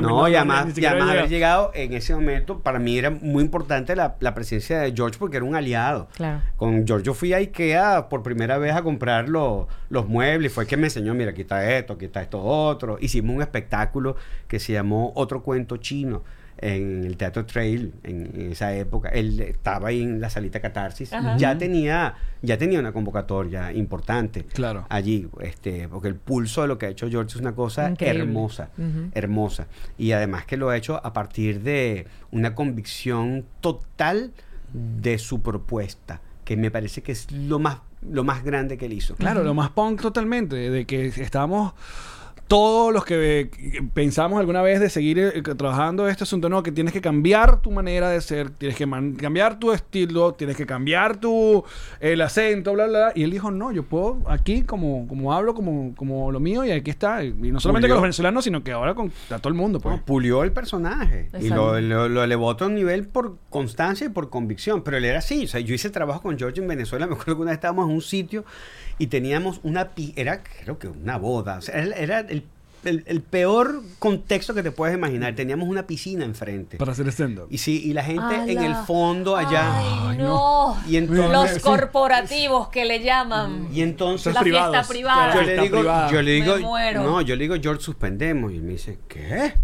No, y además, y además haber llegado. llegado en ese momento, para mí era muy importante la, la presencia de George porque era un aliado. Claro. Con George yo fui a Ikea por primera vez a comprar lo- los muebles. Fue que me enseñó, mira, aquí está esto, aquí está esto otro. Hicimos un espectáculo que se llamó Otro Cuento Chino en el Teatro Trail en, en esa época. Él estaba ahí en la salita Catarsis. Ajá. Ya tenía, ya tenía una convocatoria importante Claro. allí, este, porque el pulso de lo que ha hecho George es una cosa Increíble. hermosa, Ujú. hermosa. Y además que lo ha hecho a partir de una convicción total de su propuesta, que me parece que es lo más, lo más grande que él hizo. Claro, lo más punk totalmente, de que estábamos todos los que eh, pensamos alguna vez de seguir eh, trabajando este asunto, no, que tienes que cambiar tu manera de ser, tienes que cambiar tu estilo, tienes que cambiar tu el acento, bla, bla, bla. Y él dijo, no, yo puedo aquí como, como hablo, como, como lo mío, y aquí está. Y no solamente con los venezolanos, sino que ahora con a todo el mundo, pues. No, pulió el personaje y lo, lo- lo elevó a otro nivel por constancia y por convicción. Pero él era así. O sea, yo hice trabajo con George en Venezuela. Me acuerdo que una vez estábamos en un sitio y teníamos una. Era, creo que una boda. O sea, era, era el, peor contexto que te puedes imaginar. Teníamos una piscina enfrente. Para hacer stand-up. Y sí, y la gente en el fondo allá. Ay, no. Y entonces- Los Sí. corporativos que le llaman. Y entonces. La fiesta privada. yo le digo, yo le digo, Me muero. no, yo le digo, George, suspendemos. Y él me dice, ¿qué?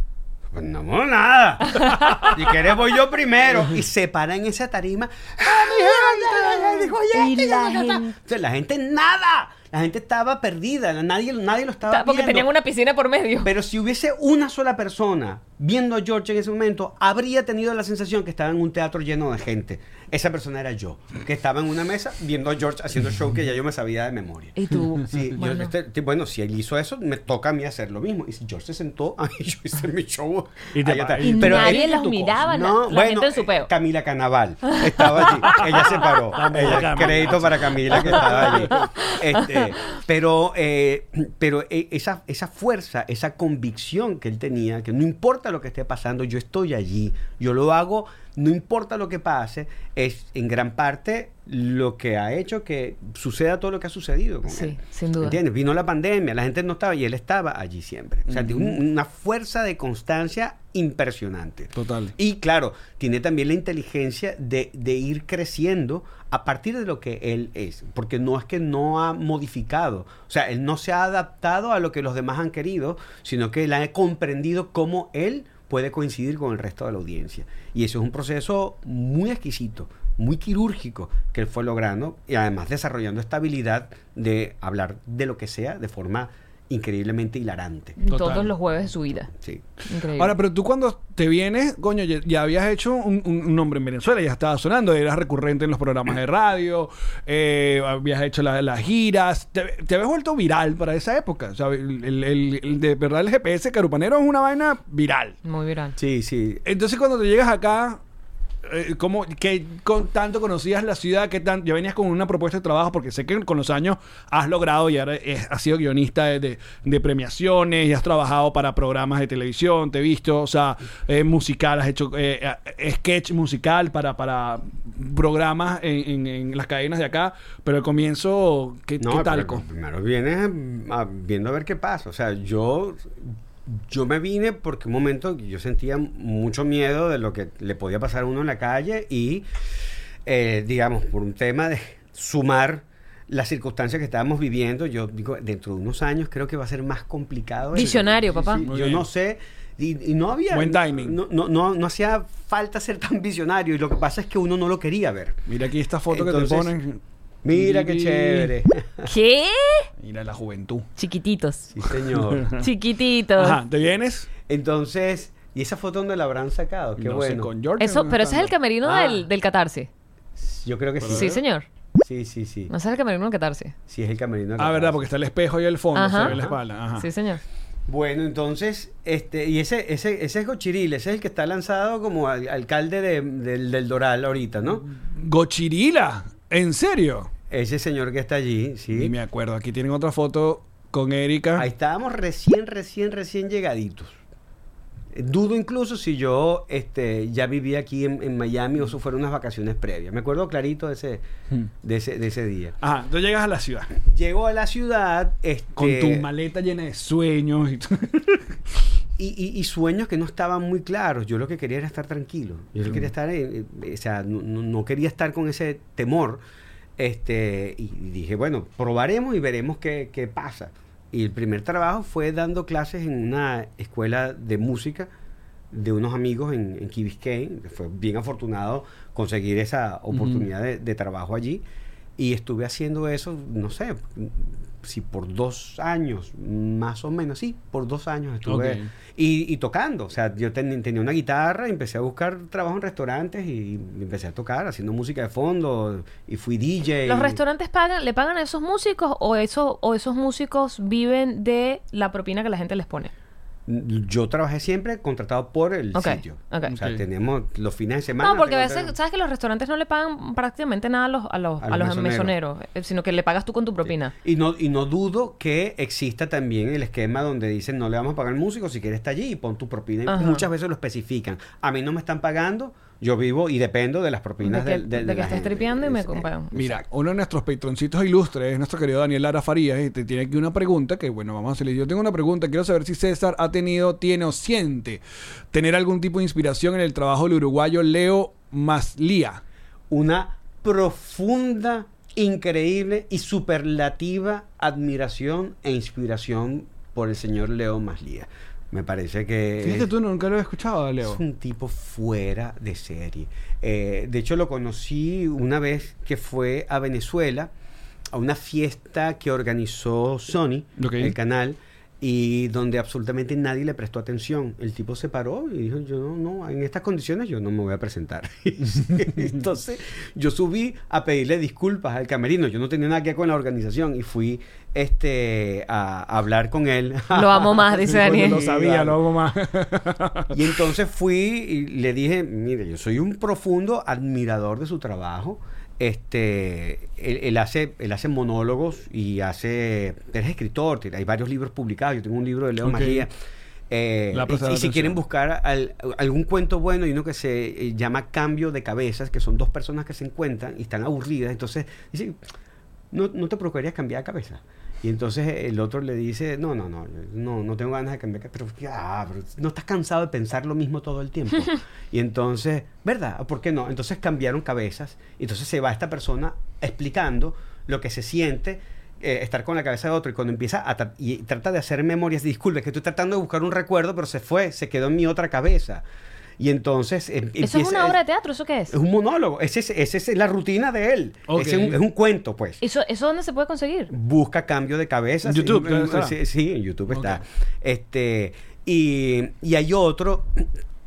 Pues no nada. Si quieres voy yo primero. Y se para en esa tarima. ¡Ah, mi gente! Dijo, "Oye, Y este, la ta, ta, ta". gente- Entonces, la gente nada. La gente estaba perdida. Nadie, nadie lo estaba Porque viendo. tenían una piscina por medio. Pero si hubiese una sola persona viendo a George en ese momento, habría tenido la sensación que estaba en un teatro lleno de gente. Esa persona era yo, que estaba en una mesa viendo a George haciendo el show que ya yo me sabía de memoria. Y tú. Sí, yo, bueno. este, bueno, si él hizo eso, me toca a mí hacer lo mismo. Y si George se sentó, a mí yo hice mi show. Y te Pero nadie los miraba, cosa. la- la gente en su eh, peo. Camila Canaval estaba allí. Ella se paró. Ella- crédito para Camila que estaba allí. Este, pero eh, pero eh, esa, esa fuerza, esa convicción que él tenía, que no importa lo que esté pasando, yo estoy allí, yo lo hago, no importa lo que pase, es en gran parte lo que ha hecho que suceda todo lo que ha sucedido con Sí, él. sin duda. ¿Entiendes? Vino la pandemia, la gente no estaba y él estaba allí siempre. O sea, tiene un- una fuerza de constancia impresionante. Total. Y claro, tiene también la inteligencia de, de ir creciendo a partir de lo que él es, porque no es que no ha modificado, o sea, él no se ha adaptado a lo que los demás han querido, sino que él ha comprendido cómo él puede coincidir con el resto de la audiencia. Y eso es un proceso muy exquisito, muy quirúrgico que él fue logrando y además desarrollando esta habilidad de hablar de lo que sea de forma increíblemente hilarante. Total. Todos los jueves de su vida. Sí. Increíble. Ahora, pero tú cuando te vienes, coño, ya, ya habías hecho un, nombre en Venezuela, ya estabas sonando, eras recurrente en los programas de radio, eh, habías hecho la- las giras, te, te habías vuelto viral para esa época. O sea, el, el- el- el- de verdad el GPS Carupanero es una vaina viral. Muy viral. Sí, sí. Entonces cuando te llegas acá, eh, ¿cómo, qué con, tanto conocías la ciudad? ¿Qué tan, ya venías con una propuesta de trabajo? Porque sé que con los años has logrado y ahora es- has sido guionista de, de- de premiaciones y has trabajado para programas de televisión, te he visto, o sea, eh, musical, has hecho eh, eh, sketch musical para, para programas en, en- en las cadenas de acá, pero al comienzo, ¿qué, No, qué talco? Primero vienes a- a- viendo a ver qué pasa. O sea, yo, yo me vine porque un momento yo sentía mucho miedo de lo que le podía pasar a uno en la calle y, eh, digamos, por un tema de, sumar las circunstancias que estábamos viviendo. Yo digo, dentro de unos años creo que va a ser más complicado. Visionario, Sí, papá. sí, yo bien. no sé. Y, y no había. Buen timing. No, no, no, no hacía falta ser tan visionario. Y lo que pasa es que uno no lo quería ver. Mira aquí esta foto que te ponen. Mira qué chévere. ¿Qué? Mira la juventud. Chiquititos. Sí, señor. Chiquititos. Ajá, ¿te vienes? Entonces, ¿y esa foto dónde la habrán sacado? Qué No sé, bueno. con George. Eso, ¿no? pero ese es el camerino Ah. del, del catarse. Yo creo que sí. Sí, señor. Sí, sí, sí. No ese es el camerino del catarse. Sí, es el camerino. Ah, verdad, porque está el espejo ahí al fondo, Ajá. se ve la espalda. Ajá. Sí, señor. Bueno, entonces, este, y ese, ese, ese es Gochiril, ese es el que está lanzado como al- alcalde de- del, del Doral ahorita, ¿no? Gochirila, ¿en serio? Ese señor que está allí, sí. Ni me acuerdo. Aquí tienen otra foto con Erika. Ahí estábamos recién, recién, recién llegaditos. Dudo incluso si yo este, ya vivía aquí en, en Miami o eso fueron unas vacaciones previas. Me acuerdo clarito de ese, Hmm. de ese, de ese día. Ajá, tú llegas a la ciudad Llego a la ciudad este, con tu maleta llena de sueños. Y y, y- y sueños que no estaban muy claros. Yo lo que quería era estar tranquilo. Yo que quería estar, eh, eh, o sea, no, quería estar con ese temor. Este, y dije, bueno, probaremos y veremos qué, qué pasa. Y el primer trabajo fue dando clases en una escuela de música de unos amigos en, en Key Biscayne. Fue bien afortunado conseguir esa oportunidad de, de trabajo allí. Y estuve haciendo eso, no sé, si por dos años, más o menos, sí, por dos años estuve. Y, y tocando, o sea, yo ten- tenía una guitarra, y empecé a buscar trabajo en restaurantes y empecé a tocar, haciendo música de fondo, y fui DJ. ¿Los restaurantes pagan, le pagan a esos músicos o, eso, o esos músicos viven de la propina que la gente les pone? Yo trabajé siempre contratado por el sitio. O sea, tenemos los fines de semana. No, porque a veces, ¿sabes que los restaurantes no le pagan prácticamente nada a los, a los, A a los los mesoneros. mesoneros, eh, sino que le pagas tú con tu propina? Y no, y no dudo que exista también el esquema donde dicen no le vamos a pagar al músico, si quieres está allí y pon tu propina. Y. Muchas veces lo especifican. A mí no me están pagando, yo vivo y dependo de las propinas De que- del- del- de que la estés gente. tripeando y me Es- comparan. Mira, uno de nuestros patroncitos ilustres es nuestro querido Daniel Lara Farías y te tiene aquí una pregunta que, bueno, vamos a hacerle. Yo tengo una pregunta, quiero saber si César ha tenido, tiene o siente tener algún tipo de inspiración en el trabajo del uruguayo Leo Maslía. una profunda, increíble y superlativa admiración e inspiración por el señor Leo Maslía. Me parece que Fíjate es, tú, nunca lo he escuchado, Leo. es un tipo fuera de serie. Eh, de hecho, lo conocí una vez que fue a Venezuela a una fiesta que organizó Sony, el canal, y donde absolutamente nadie le prestó atención. El tipo se paró y dijo, yo no, no, en estas condiciones yo no me voy a presentar. Entonces yo subí a pedirle disculpas al camerino. Yo no tenía nada que ver con la organización y fui este, a, a hablar con él. Lo amo más, dice Daniel. Lo sabía, lo hago más. Y entonces fui y le dije, mire, yo soy un profundo admirador de su trabajo. Este, él, él hace, él hace monólogos y hace, él es escritor, tiene- hay varios libros publicados. Yo tengo un libro de Leo Ok. María. Eh, y, si quieren buscar al- algún cuento bueno, hay uno que se eh, llama Cambio de Cabezas, que son dos personas que se encuentran y están aburridas. Entonces, dice, no, no te procurarías cambiar de cabeza. Y entonces el otro le dice, no, no, no, no, no tengo ganas de cambiar, pero, ah, pero no estás cansado de pensar lo mismo todo el tiempo. y entonces, ¿verdad? ¿Por qué no? Entonces cambiaron cabezas, y entonces se va esta persona explicando lo que se siente. eh, estar con la cabeza de otro y cuando empieza a tra- y trata de hacer memorias, disculpe, que estoy tratando de buscar un recuerdo, pero se fue, se quedó en mi otra cabeza. Y entonces em- ¿Eso es una obra de teatro? ¿Eso qué es? es un monólogo, esa es, esa es la rutina de él. Ese Es, un, es un cuento, pues. ¿Eso, ¿Eso dónde se puede conseguir? Busca cambio de cabeza. En YouTube, sí, está. sí, sí, en YouTube está. Este, y, y hay otro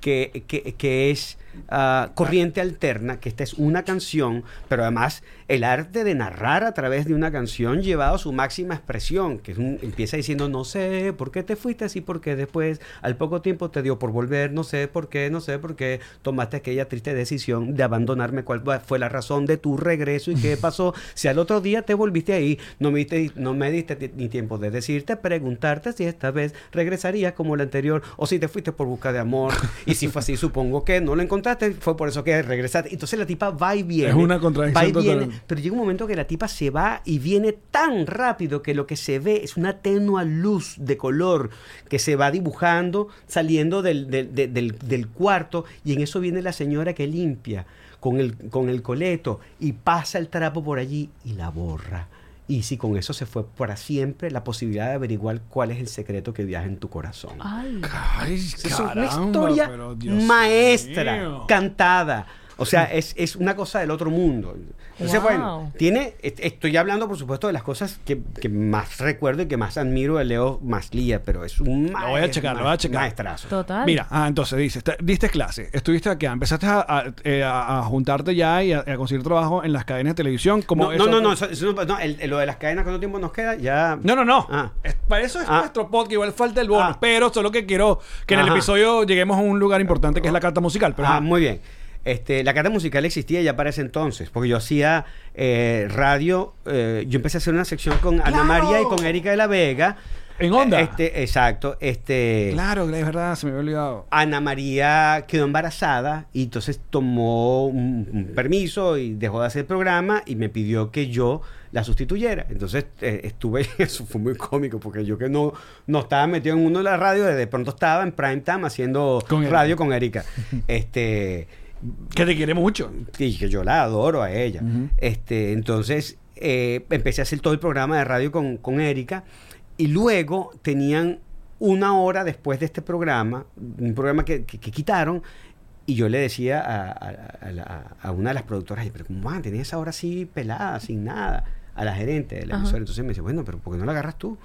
que, que- que es ah, Corriente Alterna, que esta es una canción, pero además el arte de narrar a través de una canción llevado a su máxima expresión, que es un- empieza diciendo, no sé por qué te fuiste así, porque después al poco tiempo te dio por volver, no sé por qué, no sé por qué tomaste aquella triste decisión de abandonarme, cuál fue la razón de tu regreso y qué pasó, si al otro día te volviste ahí, no me diste, no me diste ti- ni tiempo de decirte, preguntarte si esta vez regresarías como la anterior, o si te fuiste por busca de amor, y si fue así, supongo que no lo encontraste, fue por eso que regresaste. Entonces la tipa va y viene. Es una contradicción Va y viene, total. pero llega un momento que la tipa se va y viene tan rápido que lo que se ve es una tenua luz de color que se va dibujando saliendo del, del- del- del- del cuarto y en eso viene la señora que limpia con el, con el coleto y pasa el trapo por allí y la borra. Y si con eso se fue para siempre la posibilidad de averiguar cuál es el secreto que viaja en tu corazón. Ay. Ay, Es una historia pero Dios maestra, mío. cantada. O sea, es, es una cosa del otro mundo. Entonces, Wow. bueno, tiene, est- estoy hablando, por supuesto, de las cosas que, que más recuerdo y que más admiro de Leo Maslía, pero es un Lo voy a checar, lo voy a checar. maestrazo. Total. Mira, ah, entonces dices, te- diste clase, estuviste acá, empezaste a, a- eh, a- a juntarte ya y a, a conseguir trabajo en las cadenas de televisión. Como No, eso- no, no, no, eso- eso no, el- el- lo de las cadenas, ¿cuánto tiempo nos queda? Ya. No, no, no. Ah. Es- para eso es Ah. nuestro podcast. Igual falta el bonus. Ah. Pero solo que quiero que en el episodio lleguemos a un lugar importante que es la carta musical. Pero, ah, muy bien. Este, la carta musical existía ya para ese entonces, porque yo hacía eh, radio, eh, yo empecé a hacer una sección con Ana. María y con Erika de la Vega. En Onda. Eh, Este, exacto. Este, Claro, es verdad, se me había olvidado. Ana María quedó embarazada y entonces tomó un, un permiso y dejó de hacer el programa y me pidió que yo la sustituyera. Entonces eh, estuve, eso fue muy cómico porque yo que no, no estaba metido en uno de la radio, de pronto estaba en prime time haciendo Con Erika. radio con Erika. este, Que te quiere mucho. y que yo la adoro a ella. este, entonces eh, empecé a hacer todo el programa de radio con, con Erika y luego tenían una hora después de este programa, un programa que, que- que quitaron, y yo le decía a, a- a la- a una de las productoras, pero ¿cómo van? Tenía esa hora así pelada, sin nada, a la gerente de la emisora. Entonces me dice, bueno, pero ¿por qué no la agarras tú?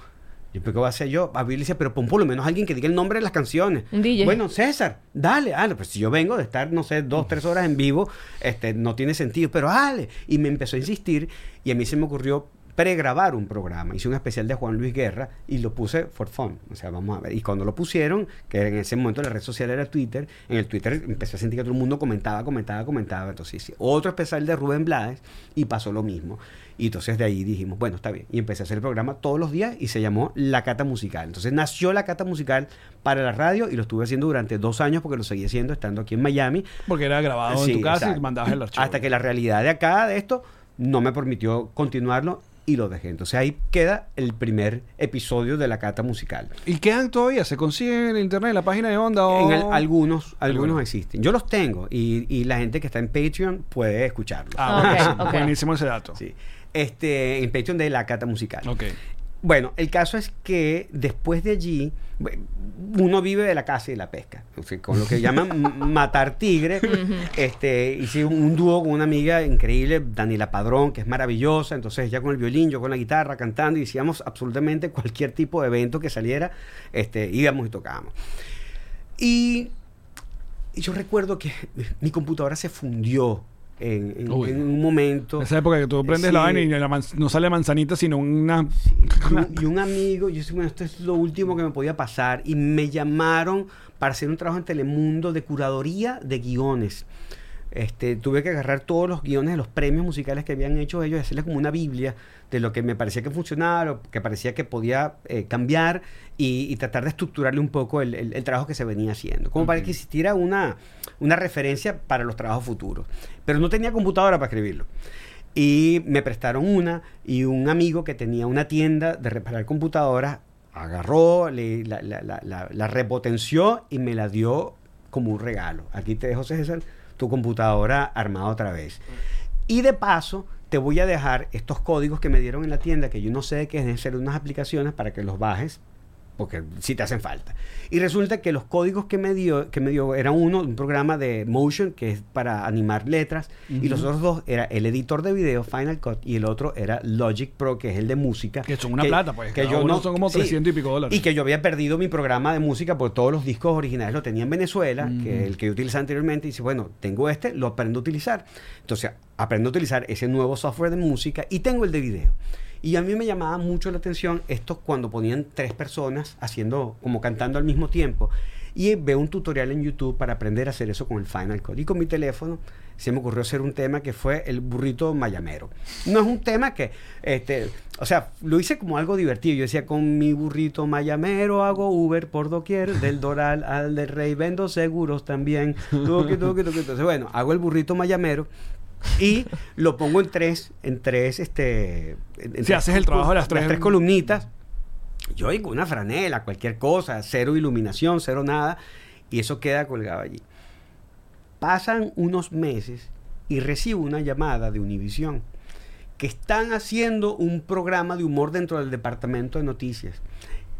Yo, ¿qué voy a hacer yo? A le decía, pero pon por lo menos alguien que diga el nombre de las canciones. Un DJ. Bueno, César, dale, dale. Pues si yo vengo de estar, no sé, dos, tres horas en vivo, este, no tiene sentido, pero dale. Y me empezó a insistir y a mí se me ocurrió pregrabar un programa. Hice un especial de Juan Luis Guerra y lo puse for fun. O sea, vamos a ver. Y cuando lo pusieron, que en ese momento la red social era Twitter, en el Twitter empecé a sentir que todo el mundo comentaba, comentaba, comentaba. Entonces hice otro especial de Rubén Blades y pasó lo mismo. Y entonces de ahí dijimos, bueno, está bien. Y empecé a hacer el programa todos los días y se llamó La Cata Musical. Entonces nació La Cata Musical para la radio y lo estuve haciendo durante dos años porque lo seguí haciendo estando aquí en Miami. Porque era grabado Sí, en tu casa y exacto. mandabas el archivo. Hasta que la realidad de acá, de esto, no me permitió continuarlo y lo dejé. Entonces ahí queda el primer episodio de La Cata Musical. ¿Y quedan todavía? ¿Se consigue en internet, en la página de Onda? O... En al- algunos, algunos Algunos. existen. Yo los tengo y, y la gente que está en Patreon puede escucharlos. Ah, Ok, buenísimo, ok. buenísimo ese dato. Sí. Este, en Patreon de La Cata Musical. Ok. Bueno, el caso es que después de allí, uno vive de la caza y de la pesca. O sea, con lo que llaman matar tigre. este, hice un, dúo con una amiga increíble, Daniela Padrón, que es maravillosa. Entonces ella con el violín, yo con la guitarra, cantando, y hacíamos absolutamente cualquier tipo de evento que saliera, este, íbamos y tocábamos. Y, y yo recuerdo que mi computadora se fundió en, en- en un momento. Esa época que tú prendes Sí. la vaina y la man- no sale manzanita, sino una... y, un, y un amigo, yo dije, bueno, esto es lo último que me podía pasar. Y me llamaron para hacer un trabajo en Telemundo de curaduría de guiones. Este, tuve que agarrar todos los guiones de los premios musicales que habían hecho ellos y hacerles como una biblia de lo que me parecía que funcionaba, lo que parecía que podía eh, cambiar y, y tratar de estructurarle un poco el, el- el trabajo que se venía haciendo, como para que existiera una, una referencia para los trabajos futuros. Pero no tenía computadora para escribirlo. Y me prestaron una y un amigo que tenía una tienda de reparar computadoras agarró, le- la, la- la- la- la repotenció y me la dio como un regalo. Aquí te dejo, César, tu computadora armada otra vez. Y de paso, te voy a dejar estos códigos que me dieron en la tienda, que yo no sé de qué es, deben ser unas aplicaciones para que los bajes, porque sí te hacen falta. Y resulta que los códigos que me dio, que me dio era uno, un programa de Motion, que es para animar letras, y los otros dos era el editor de video, Final Cut, y el otro era Logic Pro, que es el de música. Que son una plata, pues, Que yo no, son como 300 y pico dólares. Y que yo había perdido mi programa de música porque todos los discos originales lo tenía en Venezuela, que el que yo utilizaba anteriormente, y dice, bueno, tengo este, lo aprendo a utilizar. Entonces, aprendo a utilizar ese nuevo software de música y tengo el de video. Y a mí me llamaba mucho la atención esto cuando ponían tres personas haciendo, como cantando al mismo tiempo. Y veo un tutorial en YouTube para aprender a hacer eso con el Final Cut. Y con mi teléfono se me ocurrió hacer un tema que fue el burrito mayamero. No es un tema que, este, o sea, lo hice como algo divertido. Yo decía, con mi burrito mayamero hago Uber por doquier, del Doral al del Rey, vendo seguros también. Entonces, bueno, hago el burrito mayamero y lo pongo en tres, en tres, este... en- Si tres haces el trabajo de las tres- columnitas. Yo digo una franela, cualquier cosa, cero iluminación, cero nada, y eso queda colgado allí. Pasan unos meses y recibo una llamada de Univisión que están haciendo un programa de humor dentro del departamento de noticias.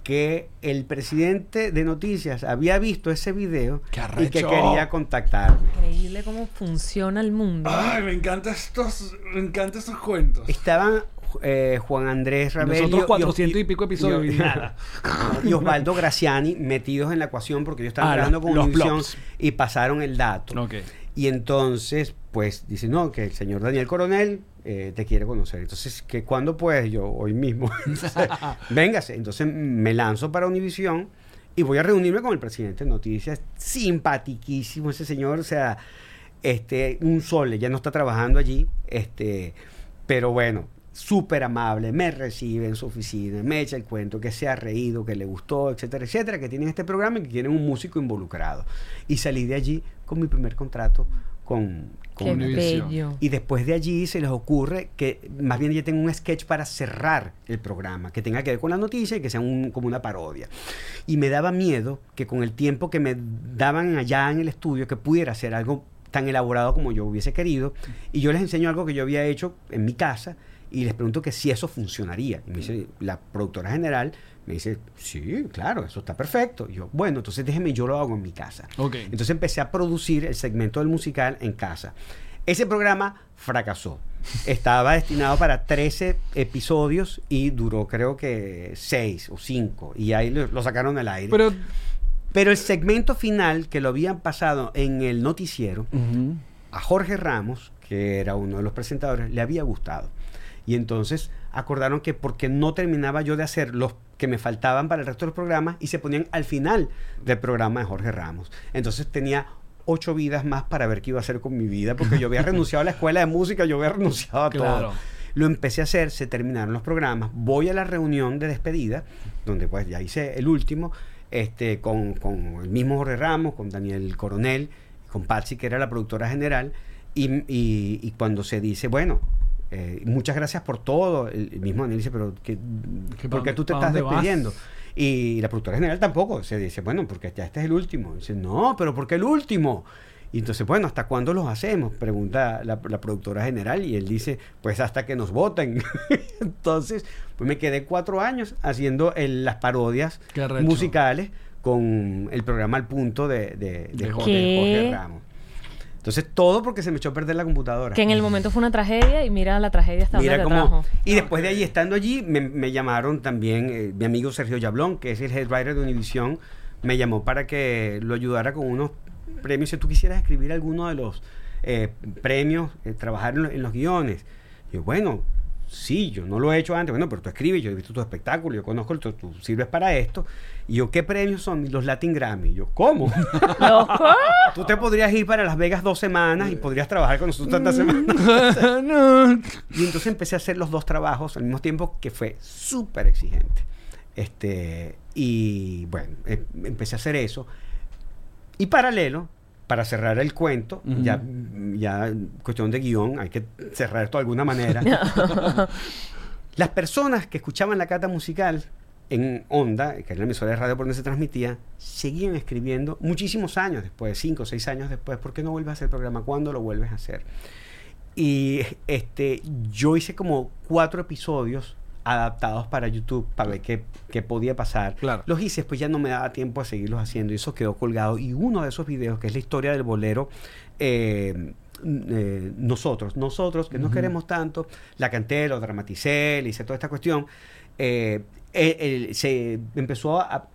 Que el presidente de noticias había visto ese video ¡Qué y que quería contactarme. Increíble cómo funciona el mundo. Ay, me encantan estos, me encantan estos cuentos. Estaban eh, Juan Andrés Rabelio Nosotros y- 400 y pico episodios y y- nada. y Osvaldo Graciani metidos en la ecuación porque yo estaba Ah, hablando los- con blogs. y pasaron el dato. Ok. Y entonces, pues, dice, no, que el señor Daniel Coronel eh, te quiere conocer. Entonces, que cuando puedes? Yo, hoy mismo. Entonces, Véngase. Entonces me lanzo para Univisión y voy a reunirme con el presidente de Noticias. Simpatiquísimo ese señor, o sea, este, un sol, ya no está trabajando allí, este, pero bueno, súper amable, me recibe en su oficina, me echa el cuento, que se ha reído, que le gustó, etcétera, etcétera, que tienen este programa y que tienen un músico involucrado. Y salí de allí con mi primer contrato con, con Qué bello. y después de allí se les ocurre que más bien ya tengo un sketch para cerrar el programa, que tenga que ver con la noticia y que sea un- como una parodia. Y me daba miedo que con el tiempo que me daban allá en el estudio, que pudiera hacer algo tan elaborado como yo hubiese querido. Y yo les enseño algo que yo había hecho en mi casa y les pregunto que si eso funcionaría. Y me dice, la productora general me dice, sí, claro, eso está perfecto. Y yo, bueno, entonces déjeme, yo lo hago en mi casa. Entonces empecé a producir el segmento del musical en casa. Ese programa fracasó. Estaba destinado para 13 episodios y duró creo que 6 o 5. Y ahí lo, lo sacaron al aire. Pero, Pero. el segmento final que lo habían pasado en el noticiero, a Jorge Ramos, que era uno de los presentadores, le había gustado. Y entonces acordaron que porque no terminaba yo de hacer los que me faltaban para el resto del programa y se ponían al final del programa de Jorge Ramos. Entonces tenía ocho vidas más para ver qué iba a hacer con mi vida, porque yo había renunciado a la escuela de música, yo había renunciado a Claro. todo. Lo empecé a hacer, se terminaron los programas, voy a la reunión de despedida, donde pues ya hice el último, este, con, con el mismo Jorge Ramos, con Daniel Coronel, con Patsy, que era la productora general, y, y- y cuando se dice, bueno, eh, muchas gracias por todo, el, mismo Daniel dice, pero ¿qué, ¿Qué ¿por qué tú te estás vas? despidiendo? Y la productora general tampoco, se dice, bueno, porque ya este es el último. Dice, no, pero ¿por qué el último? Y entonces, bueno, ¿hasta cuándo los hacemos? Pregunta la, la productora general y él dice, pues hasta que nos voten. entonces, pues me quedé cuatro años haciendo el- las parodias musicales con el programa Al Punto de, de, de De Jorge, ¿Qué? Jorge Ramos. Entonces, todo porque se me echó a perder la computadora. Que en el momento fue una tragedia y mira la tragedia hasta Mira dónde te cómo. trajo. Y después de allí, estando allí, me, me llamaron también eh, mi amigo Sergio Yablón, que es el head writer de Univision, me llamó para que lo ayudara con unos premios. Si tú quisieras escribir alguno de los eh, premios, eh, trabajar en, en los guiones. Y yo, bueno, sí, yo no lo he hecho antes. Bueno, pero tú escribes, yo he visto tu espectáculo, yo conozco, el- tú, tú sirves para esto. Y yo, ¿qué premios son? Los Latin Grammy. Y yo, ¿cómo? Tú te podrías ir para Las Vegas dos semanas y podrías trabajar con nosotros tantas semanas. no. Y entonces empecé a hacer los dos trabajos al mismo tiempo, que fue súper exigente. Este, y bueno, em- empecé a hacer eso. Y paralelo, para cerrar el cuento, ya, ya cuestión de guion, hay que cerrar esto de alguna manera. Las personas que escuchaban la cata musical en Onda, que era la emisora de radio por donde se transmitía, seguían escribiendo muchísimos años después, cinco o seis años después, ¿por qué no vuelves a hacer el programa? ¿Cuándo lo vuelves a hacer? Y este, yo hice como cuatro episodios adaptados para YouTube para ver qué, qué podía pasar. Claro. Los hice, pues ya no me daba tiempo a seguirlos haciendo y eso quedó colgado. Y uno de esos videos, que es la historia del bolero, eh, eh, nosotros, nosotros que no queremos tanto, la canté, lo dramaticé, le hice toda esta cuestión, eh, se empezó a,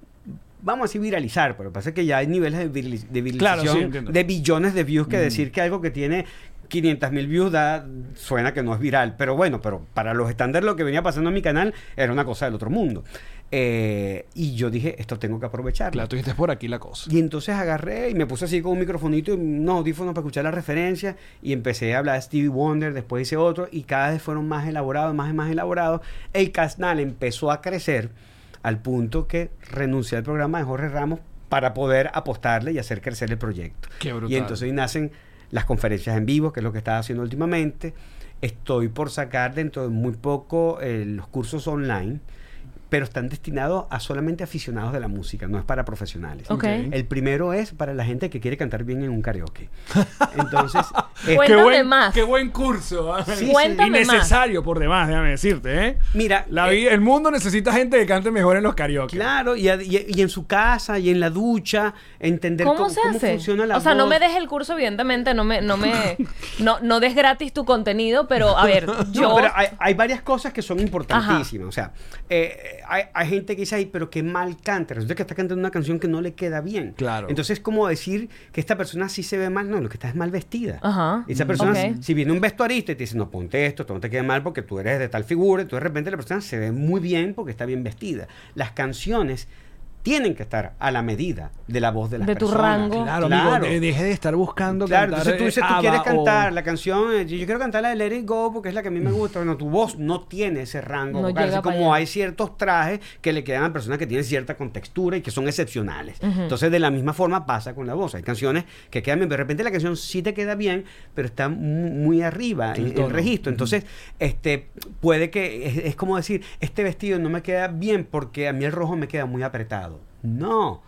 vamos a decir viralizar, pero pasa que ya hay niveles de, virili- de Claro, sí, de billones de views que Mm. decir que algo que tiene 500 mil views da, suena que no es viral, pero bueno, pero para los estándares lo que venía pasando en mi canal era una cosa del otro mundo. Eh, y yo dije, esto tengo que aprovecharlo. Claro, tú dijiste por aquí la cosa. Y entonces agarré y me puse así con un microfonito y unos audífonos para escuchar la referencia y empecé a hablar de Stevie Wonder, después hice otro y cada vez fueron más elaborados, más y más elaborados. El canal empezó a crecer al punto que renuncié al programa de Jorge Ramos para poder apostarle y hacer crecer el proyecto. Qué brutal. Y entonces nacen las conferencias en vivo, que es lo que estaba haciendo últimamente. Estoy por sacar dentro de muy poco eh, los cursos online pero están destinados a solamente aficionados de la música, no es para profesionales. El primero es para la gente que quiere cantar bien en un karaoke. Entonces, eh, Cuéntame qué buen, más. Qué buen curso. ¿ah? Sí, sí. Cuéntame y necesario por demás, déjame decirte, ¿eh? mira, La eh, el mundo necesita gente que cante mejor en los karaoke. Claro, y, a- y- y en su casa, y en la ducha, entender ¿Cómo cómo, se cómo hace? funciona la o sea, no me des el curso, evidentemente, no me, no me, no, no des gratis tu contenido, pero a ver, yo. No, pero hay, hay varias cosas que son importantísimas. O sea, eh, hay, hay gente que dice, ay, pero qué mal canta. Resulta que está cantando una canción que no le queda bien. Claro. Entonces es como decir que esta persona sí se ve mal. No, lo que está es mal vestida. Ajá. Y esa persona, si viene un vestuarista y te dice, no, ponte esto, esto no te queda mal porque tú eres de tal figura, y tú de repente la persona se ve muy bien porque está bien vestida. Las canciones tienen que estar a la medida de la voz de las De tu personas. rango. Claro, Claro. amigo, de- deje de estar buscando Claro, cantar, entonces tú eh, dices, tú quieres o- cantar la canción, eh, yo quiero cantar la de Let It Go porque es la que a mí me gusta. Bueno, tu voz no tiene ese rango No vocal. llega Así para como allá. hay ciertos trajes que le quedan a personas que tienen cierta contextura y que son excepcionales. Entonces, de la misma forma pasa con la voz. Hay canciones que quedan bien, pero de repente la canción sí te queda bien, pero está mu- muy arriba en El el tono. registro. Entonces, este puede que, es, es como decir, este vestido no me queda bien porque a mí el rojo me queda muy apretado. No.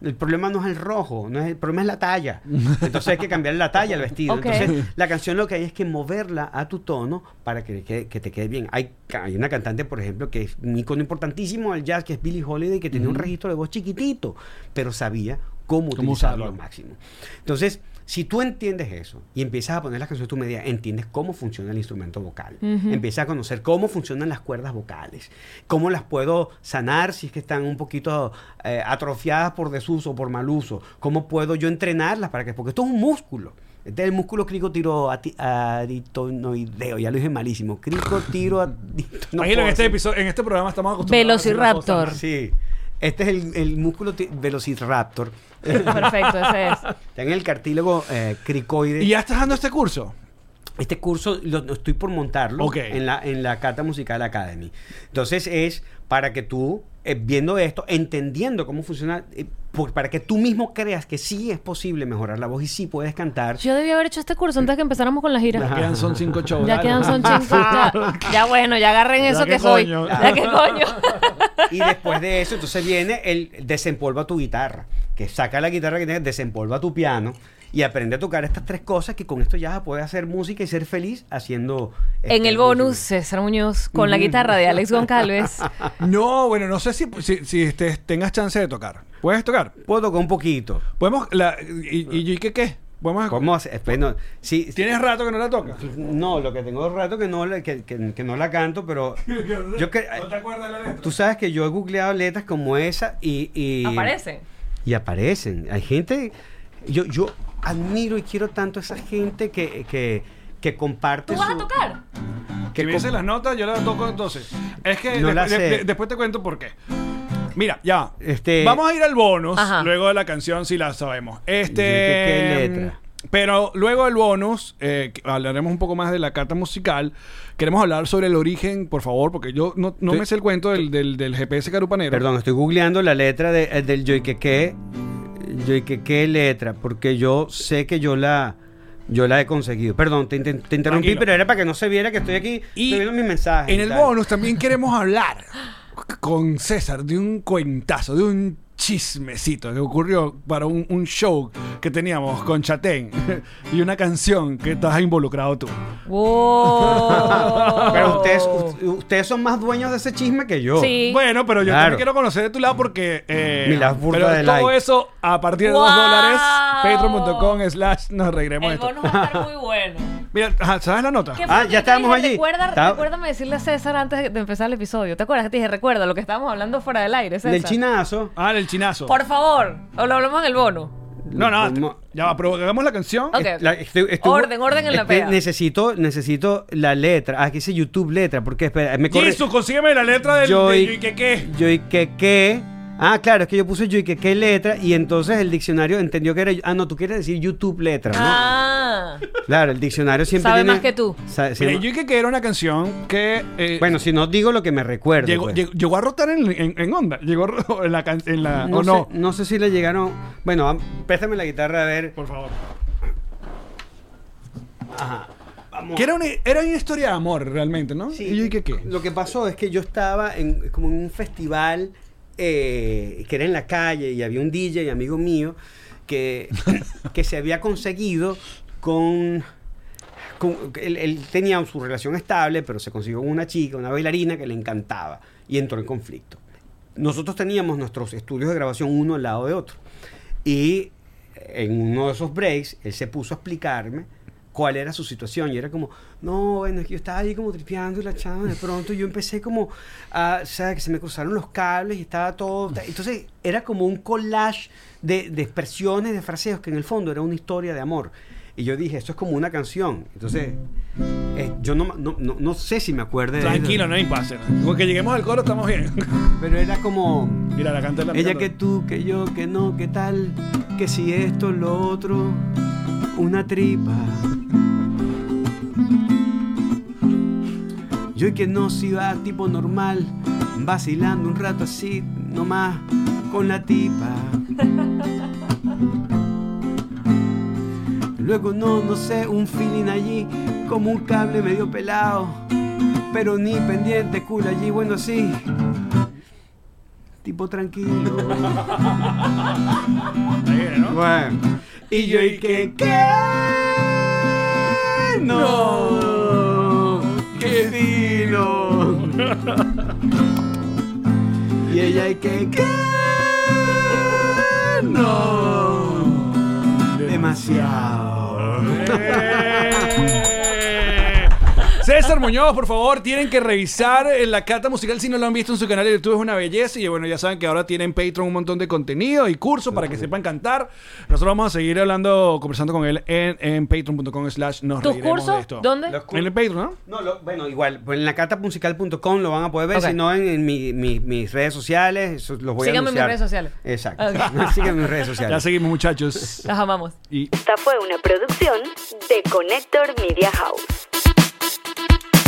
El problema no es el rojo, no es el problema es la talla. Entonces hay que cambiar la talla al vestido. Entonces la canción lo que hay es que moverla a tu tono para que, que- que te quede bien. Hay, una cantante, por ejemplo, que es un icono importantísimo del jazz, que es Billie Holiday, que tenía un registro de voz chiquitito, pero sabía cómo, Cómo utilizarlo usarlo. al máximo. Entonces, si tú entiendes eso y empiezas a poner las canciones a tu medida, entiendes cómo funciona el instrumento vocal. Empiezas a conocer cómo funcionan las cuerdas vocales, cómo las puedo sanar si es que están un poquito eh, atrofiadas por desuso, por mal uso, cómo puedo yo entrenarlas para que, porque esto es un músculo. Este es el músculo cricotiroaditonoideo, ya lo dije malísimo. Cricotiroaditonoideo. Imagino en este episodio, en este programa estamos acostumbrados. Velociraptor. Sí. Este es el, el músculo velociraptor. Perfecto, ese es. Está en el cartílago eh, cricoide. ¿Y ya estás dando este curso? Este curso lo, lo estoy por montarlo en, la, en la Cata Musical Academy. Entonces es para que tú, eh, viendo esto, entendiendo cómo funciona, eh, por- para que tú mismo creas que sí es posible mejorar la voz y sí puedes cantar. Yo debí haber hecho este curso antes de que empezáramos con la gira. Ya quedan son cinco shows. Ya quedan son cinco. Ya, ya bueno, ya agarren Ya eso que soy. coño. Ya que coño. Y después de eso, entonces viene el desempolva tu guitarra, que saca la guitarra que tienes, desempolva tu piano y aprende a tocar estas tres cosas que con esto ya vas a poder hacer música y ser feliz haciendo... En este, el bonus, música. César Muñoz con la guitarra de Alex Goncalves. No, bueno, no sé si, si, si este, tengas chance de tocar. ¿Puedes tocar? Puedo tocar un poquito. Podemos. La, y, y, y qué qué? Podemos. ¿Cómo? Espera, no, sí, ¿Tienes rato que no la tocas? No, lo que tengo es rato que no, la- que, que- que no la canto, pero yo que, ¿No te acuerdas de la letra? tú sabes que yo he googleado letras como esa y, y Aparece. y aparecen. Hay gente, yo, yo admiro y quiero tanto a esa gente que, que, que comparte ¿Tú vas a su- tocar? que dice com- las notas, yo las toco entonces. Es que No de- de- después te cuento por qué. Mira, ya. Este- Vamos a ir al bonus Ajá. luego de la canción si la sabemos. Este. ¿Qué- letra? Pero luego del bonus, eh, hablaremos un poco más de la carta musical. Queremos hablar sobre el origen, por favor, porque yo no, no Estoy- me sé el cuento del, del, del GPS Carupanero. Perdón, estoy googleando la letra de, eh, del Yoikeke. Yoikeke letra, porque yo sé que yo la yo la he conseguido. Perdón, te, te- te interrumpí, Tranquilo. pero era para que no se viera que estoy aquí Y estoy viendo mis mensajes. En el tal. bonus también queremos hablar con César de un cuentazo, de un chismecito que ocurrió para un, un show que teníamos con Chatén y una canción que estás involucrado tú. Wow. Pero ustedes, u- ustedes son más dueños de ese chisme que yo. Sí. Bueno, pero yo Claro. también quiero conocer de tu lado porque... Eh, Mi lado burda pero de todo like. eso a partir de ¡Wow! 2 dólares, patreon.com slash nos reiremos de El esto. va a estar muy bueno. Mira, ajá, ¿sabes la nota? ¿Qué fue Ah, lo que ya yo te estábamos dije? allí. Recuerda, Recuérdame decirle a César antes de empezar el episodio. ¿Te acuerdas que te dije, recuerda lo que estábamos hablando fuera del aire, César? Del chinazo. Ah, del chinazo. Por favor, o lo hablamos en el bono. No, no, ¿Cómo? ya va, pero hagamos la canción. Ok. Es- la- estoy- estoy- Orden, orden en la es que pega. Necesito, necesito la letra. Ah, aquí dice YouTube letra. Porque espera, me corre. Jesus, consígueme la letra del Joy- de ¿qué qué? Yoikeke. Ah, claro, es que yo puse Yoikeke letra y entonces el diccionario entendió que era. Ah, no, tú quieres decir YouTube letra, ¿no? Ah. Claro, el diccionario siempre Sabe tiene- más que tú. sa- se Mira, llama- yo dije que era una canción que eh, Bueno, si no digo lo que me recuerdo. llegó, pues. llegó, llegó a rotar en, en, en onda. Llegó en la, en la no, o sé, no. no sé si le llegaron. Bueno, am- préstame la guitarra a ver. Por favor. Ajá. Que era una, era una historia de amor realmente, ¿no? Sí. Y yo dije, ¿qué? Lo que pasó es que yo estaba en como en un festival eh, que era en la calle y había un DJ amigo mío que, que se había conseguido con... con- él, él tenía su relación estable, pero se consiguió con una chica, una bailarina que le encantaba y entró en conflicto. Nosotros teníamos nuestros estudios de grabación uno al lado de otro. Y en uno de esos breaks, él se puso a explicarme cuál era su situación. Y era como, no, bueno, es que yo estaba ahí como tripeando y la chama, de pronto yo empecé como a, o sea, que se me cruzaron los cables y estaba todo. Entonces era como un collage de, de expresiones, de fraseos, que en el fondo era una historia de amor. Y yo dije, esto es como una canción. Entonces, eh, yo no, no, no, no sé si me acuerdo de Tranquilo, no hay pase. Con que lleguemos al coro estamos bien. Pero era como... Mira, la canta la Ella que tú, que yo, que no, que tal, que si esto, lo otro, una tripa. Yo y que no si va tipo normal, vacilando un rato así, nomás, con la tipa. Luego no, no sé, un feeling allí, como un cable medio pelado, pero ni pendiente, cool allí, bueno así tipo tranquilo. Bueno, y yo y que qué no, qué fino. Y ella y que qué no, demasiado. César Muñoz, por favor, tienen que revisar eh, la cata musical si no lo han visto en su canal de YouTube, es una belleza. Y bueno, ya saben que ahora tienen Patreon un montón de contenido y cursos para que sepan cantar. Nosotros vamos a seguir hablando, conversando con él en, en patreon.com slash nos ¿Tus reiremos de cursos? esto. ¿Dónde? Los En el Patreon, ¿no? No, lo- bueno, igual, pues en la catamusical.com lo van a poder ver, Ok. si no en, en mi- mi- mis redes sociales, eso los voy Síganme a en mis anunciar. redes sociales. Exacto. Ok. Síganme en mis redes Ya sociales. seguimos, muchachos. Las amamos. Y Esta fue una producción de Connector Media House.